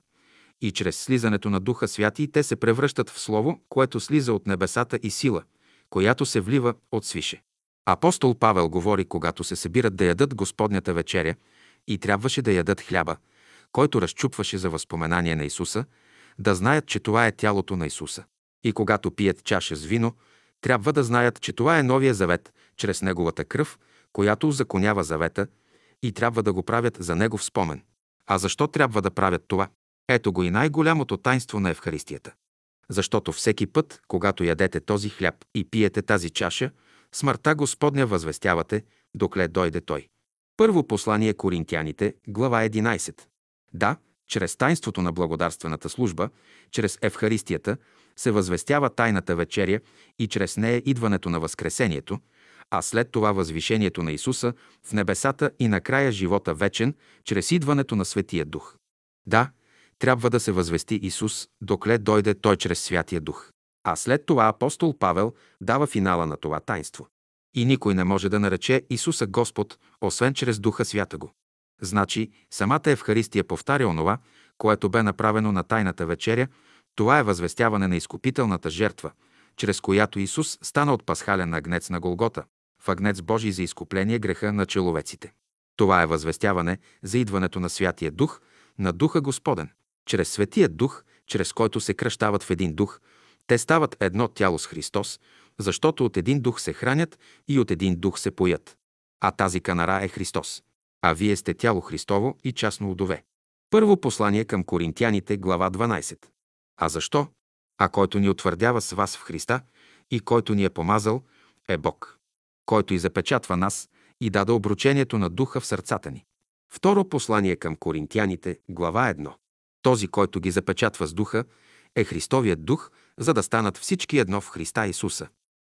И чрез слизането на Духа Святи те се превръщат в Слово, което слиза от небесата и сила, която се влива от свише. Апостол Павел говори, когато се събират да ядат Господнята вечеря и трябваше да ядат хляба, който разчупваше за възпоменание на Исуса, да знаят, че това е тялото на Исуса. И когато пият чаша с вино, трябва да знаят, че това е новия завет, чрез неговата кръв, която узаконява завета и трябва да го правят за негов спомен. А защо трябва да правят това? Ето го и най-голямото тайнство на Евхаристията. Защото всеки път, когато ядете този хляб и пиете тази чаша, смъртта Господня възвестявате, докле дойде Той. Първо послание Коринтяните, глава 11. Да, чрез тайнството на благодарствената служба, чрез Евхаристията, се възвестява тайната вечеря и чрез нея идването на Възкресението, а след това възвишението на Исуса в небесата и накрая живота вечен, чрез идването на Светия Дух. Да, трябва да се възвести Исус, докле дойде Той чрез Святия Дух. А след това апостол Павел дава финала на това тайнство. И никой не може да нарече Исуса Господ, освен чрез Духа Свята го. Значи, самата Евхаристия повтаря онова, което бе направено на Тайната вечеря, това е възвестяване на изкупителната жертва, чрез която Исус стана от пасхален агнец на Голгота, в агнец Божий за изкупление греха на человеците. Това е възвестяване за идването на Святия Дух, на Духа Господен. Чрез Светия Дух, чрез който се кръщават в един дух, те стават едно тяло с Христос, защото от един дух се хранят и от един дух се поят. А тази канара е Христос. А вие сте тяло Христово и частно удове. Първо послание към Коринтяните, глава 12. А защо? А който ни утвърдява с вас в Христа и който ни е помазал, е Бог, който и запечатва нас и даде обручението на духа в сърцата ни. Второ послание към Коринтяните, глава 1. Този, който ги запечатва с духа, е Христовият дух, за да станат всички едно в Христа Исуса.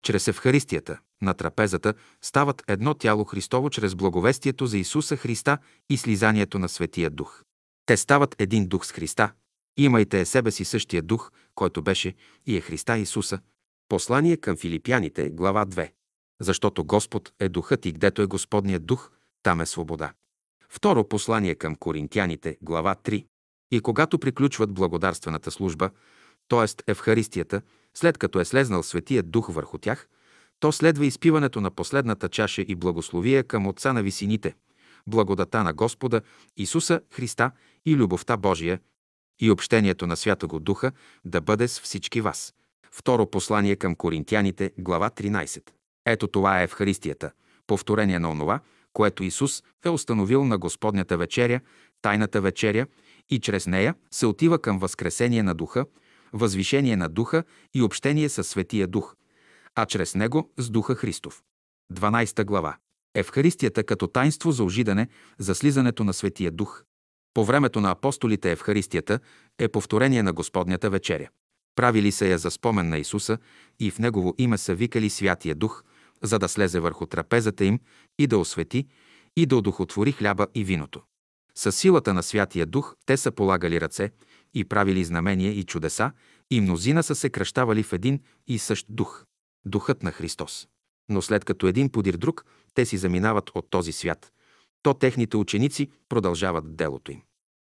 Чрез Евхаристията на трапезата стават едно тяло Христово чрез благовестието за Исуса Христа и слизанието на Светия Дух. Те стават един дух с Христа. Имайте е себе си същия дух, който беше и е Христа Исуса. Послание към филипяните, глава 2. Защото Господ е духът и гдето е Господният дух, там е свобода. Второ послание към коринтяните, глава 3. И когато приключват благодарствената служба, т.е. Евхаристията, след като е слезнал Светия Дух върху тях, то следва изпиването на последната чаша и благословие към Отца на висините, благодата на Господа Исуса Христа и любовта Божия и общението на Святого Духа да бъде с всички вас. Второ послание към Коринтяните, глава 13. Ето това е Евхаристията, повторение на онова, което Исус е установил на Господнята вечеря, тайната вечеря и чрез нея се отива към възкресение на духа, възвишение на духа и общение с Светия Дух, а чрез него с Духа Христов. 12 глава. Евхаристията като тайнство за ожидане за слизането на Светия Дух. По времето на апостолите Евхаристията е повторение на Господнята вечеря. Правили се я за спомен на Исуса и в Негово име са викали Святия Дух, за да слезе върху трапезата им и да освети и да одухотвори хляба и виното. С силата на Святия Дух те са полагали ръце и правили знамения и чудеса, и мнозина са се кръщавали в един и същ дух – Духът на Христос. Но след като един подир друг, те си заминават от този свят, то техните ученици продължават делото им.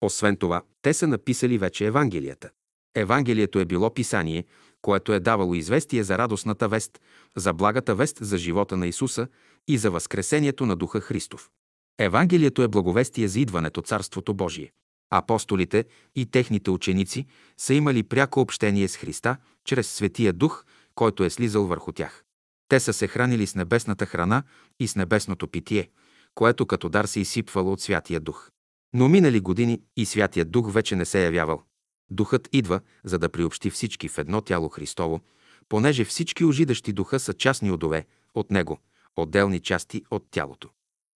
Освен това, те са написали вече Евангелията. Евангелието е било писание, което е давало известие за радостната вест, за благата вест за живота на Исуса и за възкресението на Духа Христов. Евангелието е благовестие за идването Царството Божие. Апостолите и техните ученици са имали пряко общение с Христа чрез Светия Дух, който е слизал върху тях. Те са се хранили с небесната храна и с небесното питие, което като дар се изсипвало от Святия Дух. Но минали години и Святия Дух вече не се е явявал. Духът идва, за да приобщи всички в едно тяло Христово, понеже всички ожидащи духа са частни удове от Него, отделни части от тялото.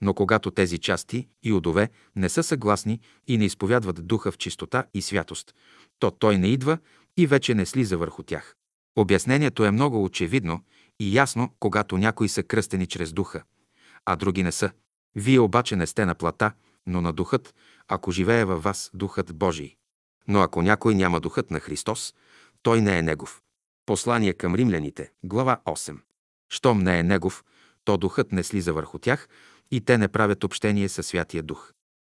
Но когато тези части и удове не са съгласни и не изповядват духа в чистота и святост, то той не идва и вече не слиза върху тях. Обяснението е много очевидно и ясно, когато някои са кръстени чрез духа, а други не са. Вие обаче не сте на плата, но на духът, ако живее във вас духът Божий. Но ако някой няма духът на Христос, той не е негов. Послание към римляните, глава 8. Щом не е негов, то духът не слиза върху тях и те не правят общение със Святия Дух.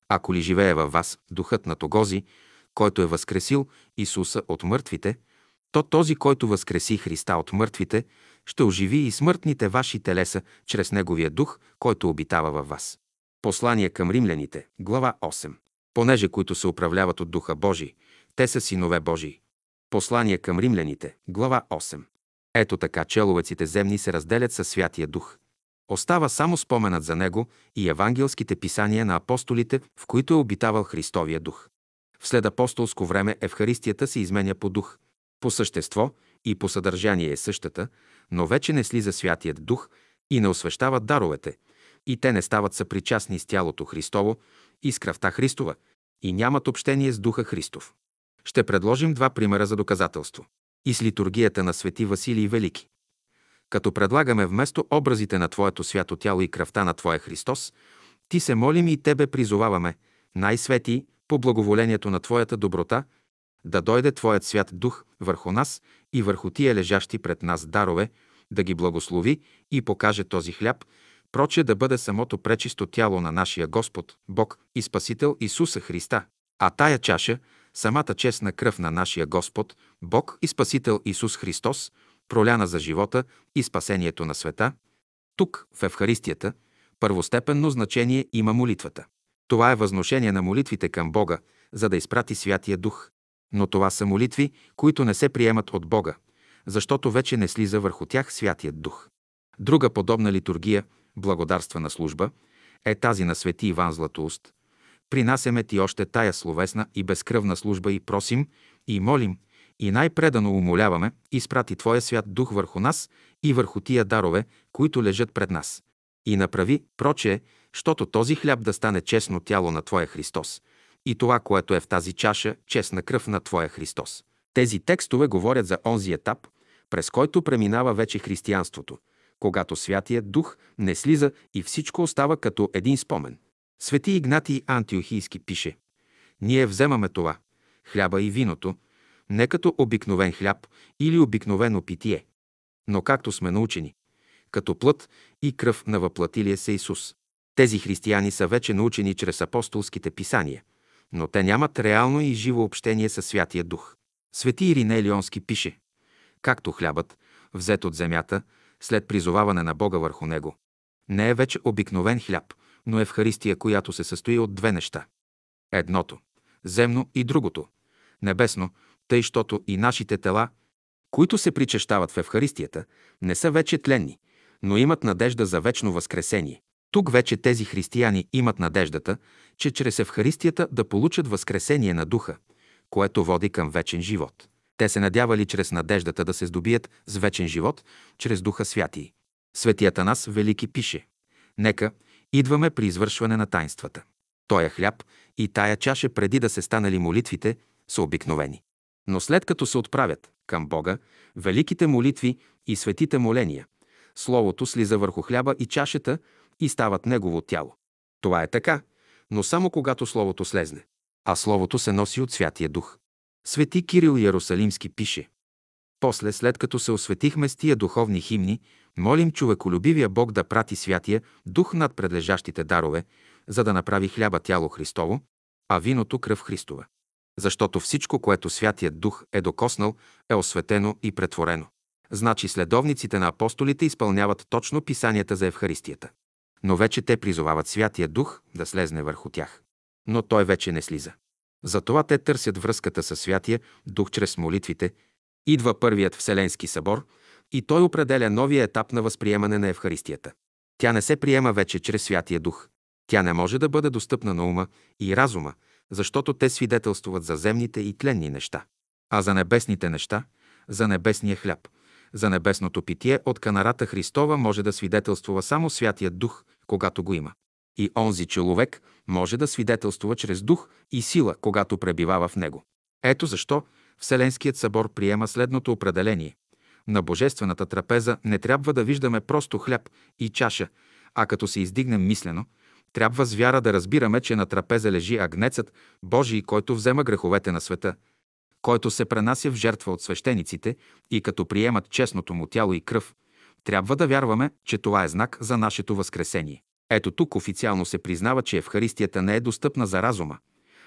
Ако ли живее във вас духът на Тогози, който е възкресил Исуса от мъртвите, то този, който възкреси Христа от мъртвите, ще оживи и смъртните ваши телеса чрез Неговия дух, който обитава във вас. Послание към римляните, глава 8 понеже които се управляват от Духа Божий, те са синове Божии. Послание към римляните, глава 8. Ето така человеците земни се разделят със Святия Дух. Остава само споменът за него и евангелските писания на апостолите, в които е обитавал Христовия Дух. Вслед апостолско време Евхаристията се изменя по дух. По същество и по съдържание е същата, но вече не слиза Святият Дух и не освещават даровете, и те не стават съпричастни с тялото Христово и с кръвта Христова и нямат общение с Духа Христов. Ще предложим два примера за доказателство. И с литургията на Свети Василий Велики. Като предлагаме вместо образите на Твоето свято тяло и кръвта на Твоя Христос, Ти се молим и Тебе призоваваме, най-свети, по благоволението на Твоята доброта, да дойде Твоят свят дух върху нас и върху тия лежащи пред нас дарове, да ги благослови и покаже този хляб, проче да бъде самото пречисто тяло на нашия Господ, Бог и Спасител Исуса Христа, а тая чаша, самата честна кръв на нашия Господ, Бог и Спасител Исус Христос, проляна за живота и спасението на света, тук, в Евхаристията, първостепенно значение има молитвата. Това е възношение на молитвите към Бога, за да изпрати Святия Дух. Но това са молитви, които не се приемат от Бога, защото вече не слиза върху тях Святият Дух. Друга подобна литургия – благодарствена служба, е тази на свети Иван Златоуст. Принасяме ти още тая словесна и безкръвна служба и просим, и молим, и най-предано умоляваме, изпрати Твоя свят дух върху нас и върху тия дарове, които лежат пред нас. И направи, прочее, щото този хляб да стане честно тяло на Твоя Христос и това, което е в тази чаша, честна кръв на Твоя Христос. Тези текстове говорят за онзи етап, през който преминава вече християнството, когато Святият Дух не слиза и всичко остава като един спомен. Свети Игнатий Антиохийски пише Ние вземаме това, хляба и виното, не като обикновен хляб или обикновено питие, но както сме научени, като плът и кръв на въплатилия се Исус. Тези християни са вече научени чрез апостолските писания, но те нямат реално и живо общение със Святия Дух. Свети Ириней Лионски пише, както хлябът, взет от земята, след призоваване на Бога върху него, не е вече обикновен хляб, но Евхаристия, която се състои от две неща. Едното – земно и другото – небесно, тъй, щото и нашите тела, които се причащават в Евхаристията, не са вече тленни, но имат надежда за вечно възкресение. Тук вече тези християни имат надеждата, че чрез Евхаристията да получат възкресение на духа, което води към вечен живот. Те се надявали чрез надеждата да се здобият с вечен живот, чрез Духа Святий. Светият нас Велики пише «Нека идваме при извършване на тайнствата. Тоя хляб и тая чаша преди да се станали молитвите са обикновени. Но след като се отправят към Бога, великите молитви и светите моления, Словото слиза върху хляба и чашата и стават Негово тяло. Това е така, но само когато Словото слезне. А Словото се носи от Святия Дух. Свети Кирил Ярусалимски пише После, след като се осветихме с тия духовни химни, молим човеколюбивия Бог да прати Святия Дух над предлежащите дарове, за да направи хляба тяло Христово, а виното кръв Христова. Защото всичко, което Святият Дух е докоснал, е осветено и претворено. Значи следовниците на апостолите изпълняват точно писанията за Евхаристията. Но вече те призовават Святия Дух да слезне върху тях. Но той вече не слиза. Затова те търсят връзката със Святия Дух чрез молитвите. Идва първият Вселенски събор и той определя новия етап на възприемане на Евхаристията. Тя не се приема вече чрез Святия Дух. Тя не може да бъде достъпна на ума и разума, защото те свидетелствуват за земните и тленни неща. А за небесните неща, за небесния хляб, за небесното питие от канарата Христова може да свидетелствува само Святият Дух, когато го има. И онзи човек може да свидетелствува чрез дух и сила, когато пребивава в него. Ето защо Вселенският събор приема следното определение. На божествената трапеза не трябва да виждаме просто хляб и чаша, а като се издигнем мислено, трябва с вяра да разбираме, че на трапеза лежи агнецът Божий, който взема греховете на света, който се пренася в жертва от свещениците и като приемат честното му тяло и кръв, трябва да вярваме, че това е знак за нашето възкресение. Ето тук официално се признава, че Евхаристията не е достъпна за разума,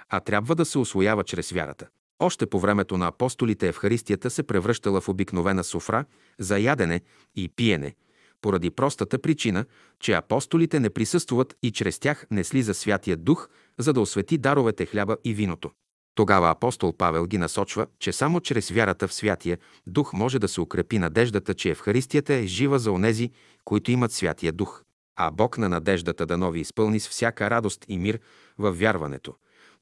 а трябва да се освоява чрез вярата. Още по времето на апостолите Евхаристията се превръщала в обикновена софра за ядене и пиене, поради простата причина, че апостолите не присъстват и чрез тях не слиза Святия Дух, за да освети даровете хляба и виното. Тогава апостол Павел ги насочва, че само чрез вярата в Святия Дух може да се укрепи надеждата, че Евхаристията е жива за онези, които имат Святия Дух. А Бог на надеждата да нови изпълни с всяка радост и мир в вярването,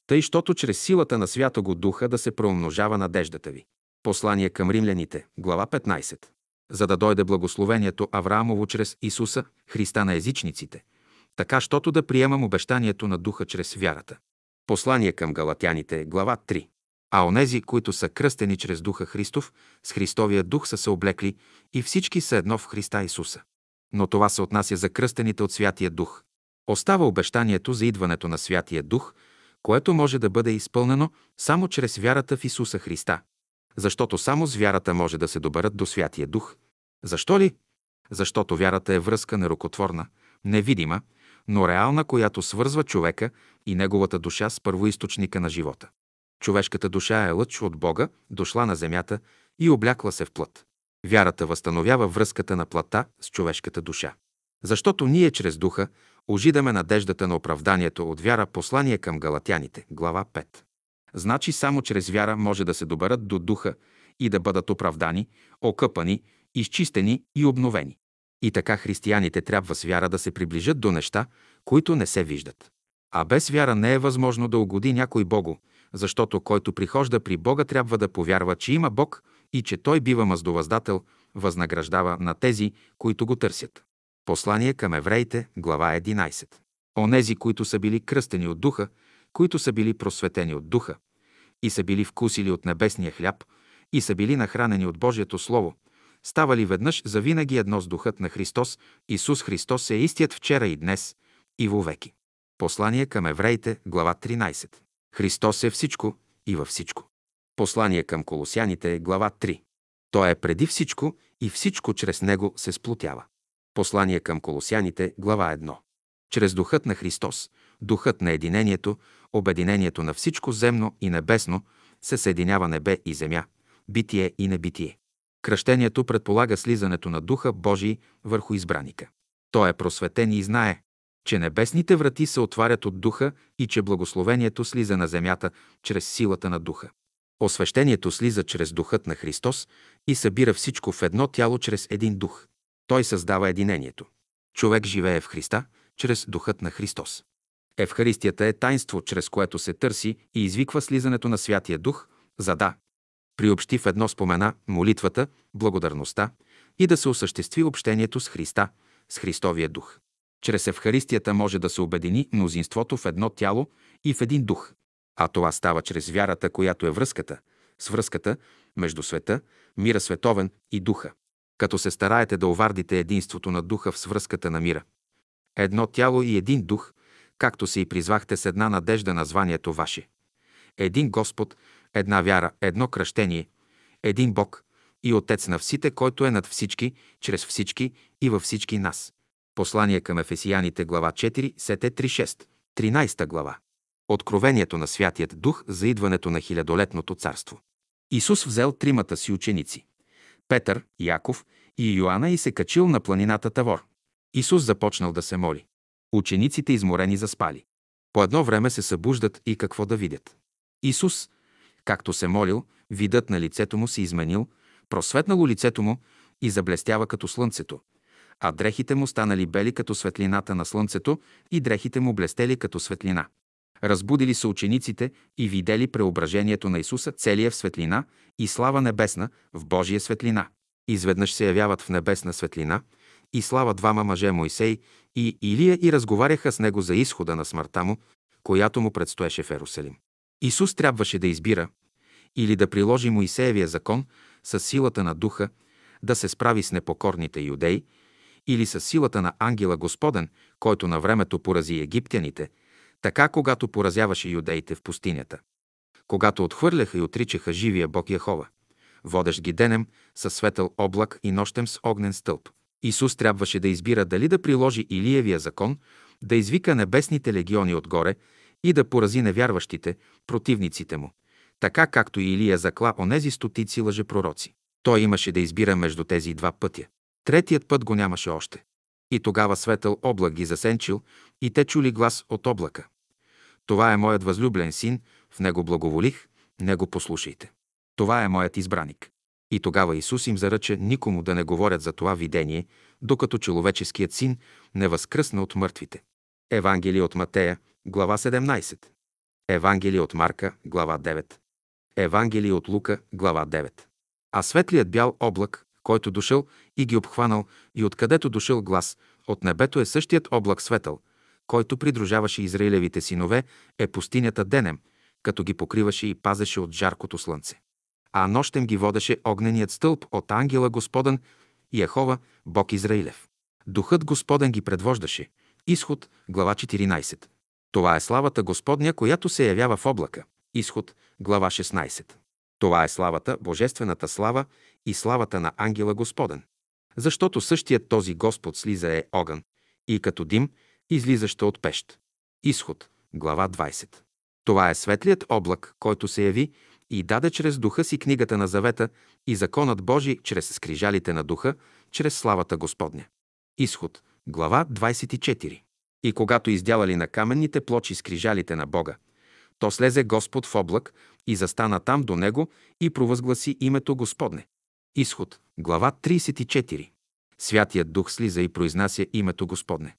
тъй, щото чрез силата на Святого Духа да се преумножава надеждата ви. Послание към римляните, глава 15. За да дойде благословението Авраамово чрез Исуса, Христа на езичниците, така, щото да приемам обещанието на Духа чрез вярата. Послание към галатяните, глава 3. А онези, които са кръстени чрез Духа Христов, с Христовия Дух са се облекли и всички са едно в Христа Исуса. Но това се отнася за кръстените от Святия Дух. Остава обещанието за идването на Святия Дух, което може да бъде изпълнено само чрез вярата в Исуса Христа. Защото само с вярата може да се доберат до Святия Дух. Защо ли? Защото вярата е връзка нерукотворна, невидима, но реална, която свързва човека и неговата душа с първоисточника на живота. Човешката душа е лъч от Бога, дошла на земята и облякла се в плът. Вярата възстановява връзката на плата с човешката душа. Защото ние чрез духа ожидаме надеждата на оправданието от вяра послание към галатяните, глава 5. Значи само чрез вяра може да се доберат до духа и да бъдат оправдани, окъпани, изчистени и обновени. И така християните трябва с вяра да се приближат до неща, които не се виждат. А без вяра не е възможно да угоди някой Богу, защото който прихожда при Бога трябва да повярва, че има Бог и че Той бива маздовъздател, възнаграждава на тези, които го търсят. Послание към евреите, глава 11. Онези, които са били кръстени от духа, които са били просветени от духа и са били вкусили от небесния хляб и са били нахранени от Божието Слово, ставали веднъж за винаги едно с Духът на Христос. Исус Христос е истият вчера и днес и вовеки. Послание към евреите, глава 13. Христос е всичко и във всичко. Послание към колосяните, глава 3. Той е преди всичко и всичко чрез Него се сплотява. Послание към колосяните, глава 1. Чрез Духът на Христос, Духът на единението, обединението на всичко земно и небесно, се съединява небе и земя, битие и небитие. Кръщението предполага слизането на Духа Божий върху избраника. Той е просветен и знае, че небесните врати се отварят от Духа и че благословението слиза на земята чрез силата на Духа. Освещението слиза чрез Духът на Христос и събира всичко в едно тяло чрез един Дух. Той създава единението. Човек живее в Христа чрез Духът на Христос. Евхаристията е тайнство, чрез което се търси и извиква слизането на Святия Дух, за да приобщи в едно спомена молитвата, благодарността и да се осъществи общението с Христа, с Христовия Дух. Чрез Евхаристията може да се обедини мнозинството в едно тяло и в един дух. А това става чрез вярата, която е връзката, с връзката между света, мира световен и духа. Като се стараете да овардите единството на духа в свръзката на мира. Едно тяло и един дух, както се и призвахте с една надежда на званието ваше. Един Господ, една вяра, едно кръщение, един Бог и Отец на всите, който е над всички, чрез всички и във всички нас. Послание към Ефесияните, глава 4, Сете 3.6, 13 глава. Откровението на Святият Дух за идването на хилядолетното царство. Исус взел тримата си ученици – Петър, Яков и Йоанна и се качил на планината Тавор. Исус започнал да се моли. Учениците изморени заспали. По едно време се събуждат и какво да видят. Исус, както се молил, видът на лицето му се изменил, просветнало лицето му и заблестява като слънцето, а дрехите му станали бели като светлината на слънцето и дрехите му блестели като светлина. Разбудили са учениците и видели преображението на Исуса, целия в светлина и слава небесна, в Божия светлина. Изведнъж се явяват в небесна светлина и слава двама мъже Моисей и Илия и разговаряха с него за изхода на смъртта му, която му предстоеше в Ерусалим. Исус трябваше да избира или да приложи Моисеевия закон с силата на духа, да се справи с непокорните юдеи, или с силата на ангела Господен, който на времето порази египтяните, така когато поразяваше юдеите в пустинята. Когато отхвърляха и отричаха живия Бог Яхова, водещ ги денем със светъл облак и нощем с огнен стълб. Исус трябваше да избира дали да приложи Илиевия закон, да извика небесните легиони отгоре и да порази невярващите, противниците му, така както Илия закла онези стотици лъжепророци. Той имаше да избира между тези два пътя. Третият път го нямаше още. И тогава светъл облак ги засенчил и те чули глас от облака. Това е моят възлюблен син, в него благоволих, него послушайте. Това е моят избраник. И тогава Исус им заръча никому да не говорят за това видение, докато човеческият син не възкръсна от мъртвите. Евангелие от Матея, глава 17. Евангелие от Марка, глава 9. Евангелие от Лука, глава 9. А светлият бял облак, който дошъл и ги обхванал, и откъдето дошъл глас, от небето е същият облак светъл, който придружаваше Израилевите синове, е пустинята денем, като ги покриваше и пазеше от жаркото слънце. А нощем ги водеше огненият стълб от ангела Господен Яхова, Бог Израилев. Духът Господен ги предвождаше. Изход, глава 14. Това е славата Господня, която се явява в облака. Изход, глава 16. Това е славата, божествената слава и славата на ангела Господен. Защото същият този Господ слиза е огън и като дим, излизаща от пещ. Изход, глава 20. Това е светлият облак, който се яви и даде чрез духа си книгата на завета и законът Божий чрез скрижалите на духа, чрез славата Господня. Изход, глава 24. И когато издялали на каменните плочи скрижалите на Бога, то слезе Господ в облак и застана там до него и провъзгласи името Господне. Изход, глава 34. Святият Дух слиза и произнася името Господне.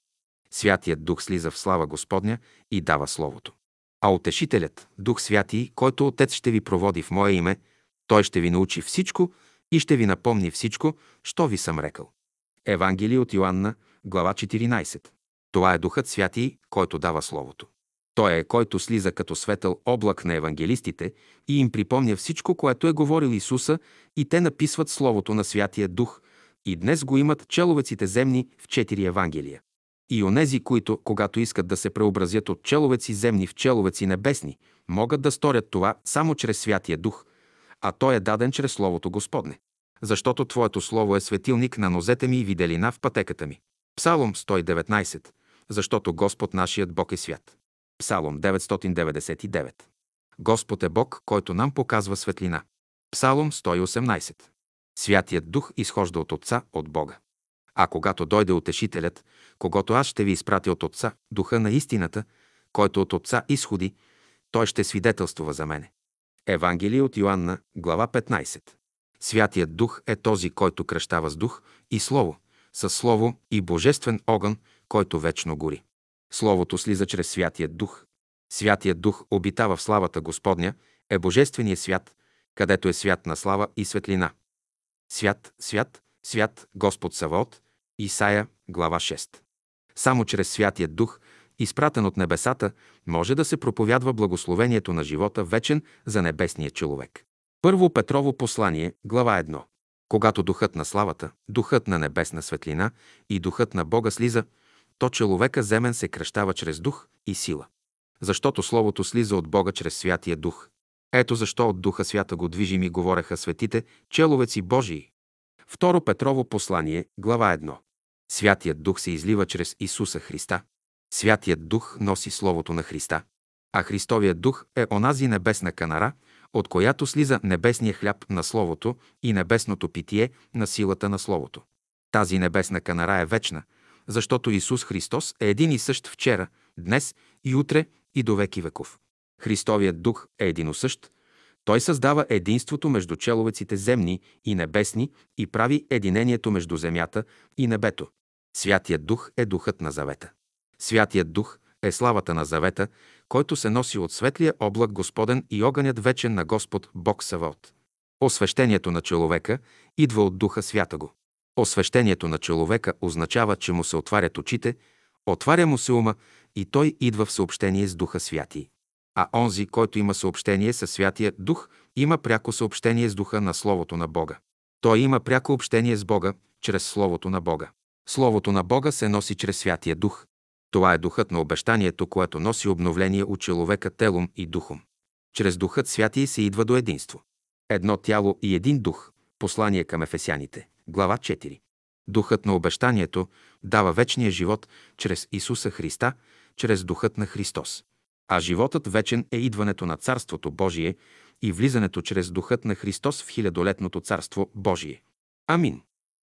Святият Дух слиза в слава Господня и дава Словото. А Утешителят, Дух Святий, който Отец ще ви проводи в Мое име, Той ще ви научи всичко и ще ви напомни всичко, що ви съм рекал. Евангелие от Йоанна, глава 14. Това е Духът Святий, който дава Словото. Той е, който слиза като светъл облак на евангелистите и им припомня всичко, което е говорил Исуса и те написват Словото на Святия Дух и днес го имат человеците земни в четири Евангелия. И онези, които, когато искат да се преобразят от человеци земни в человеци небесни, могат да сторят това само чрез Святия Дух, а той е даден чрез Словото Господне. Защото Твоето Слово е светилник на нозете ми и виделина в пътеката ми. Псалом 119. Защото Господ нашият Бог е свят. Псалом 999. Господ е Бог, който нам показва светлина. Псалом 118. Святият Дух изхожда от Отца, от Бога. А когато дойде Утешителят, когато аз ще ви изпратя от Отца, Духа на истината, който от Отца изходи, той ще свидетелствува за мене. Евангелие от Йоанна, глава 15. Святият Дух е този, който кръщава с Дух и Слово, с Слово и Божествен огън, който вечно гори. Словото слиза чрез Святият Дух. Святият Дух обитава в славата Господня, е Божествения свят, където е свят на слава и светлина. Свят, свят, свят Господ Саваот, Исаия, глава 6. Само чрез Святият Дух, изпратен от небесата, може да се проповядва благословението на живота вечен за небесния човек. Първо Петрово послание, глава 1. Когато духът на славата, духът на небесна светлина и духът на Бога слиза, то човека земен се кръщава чрез дух и сила. Защото Словото слиза от Бога чрез Святия Дух. Ето защо от Духа Свята го движим и говореха светите, человеци Божии. Второ Петрово послание, глава 1. Святият Дух се излива чрез Исуса Христа. Святият Дух носи Словото на Христа. А Христовият Дух е онази небесна канара, от която слиза небесния хляб на Словото и небесното питие на силата на Словото. Тази небесна канара е вечна, защото Исус Христос е един и същ вчера, днес и утре и до веки веков. Христовият дух е един същ. Той създава единството между человеците земни и небесни и прави единението между земята и небето. Святият дух е духът на завета. Святият дух е славата на завета, който се носи от светлия облак Господен и огънят вечен на Господ Бог Савот. Освещението на човека идва от Духа Свята го. Освещението на човека означава, че му се отварят очите, отваря му се ума и той идва в съобщение с Духа Святи. А онзи, който има съобщение със Святия Дух, има пряко съобщение с Духа на Словото на Бога. Той има пряко общение с Бога чрез Словото на Бога. Словото на Бога се носи чрез Святия Дух. Това е духът на обещанието, което носи обновление от човека телом и духом. Чрез Духът Святий се идва до единство. Едно тяло и един дух. Послание към ефесяните. Глава 4. Духът на обещанието дава вечния живот чрез Исуса Христа, чрез Духът на Христос. А животът вечен е идването на Царството Божие и влизането чрез Духът на Христос в хилядолетното Царство Божие. Амин.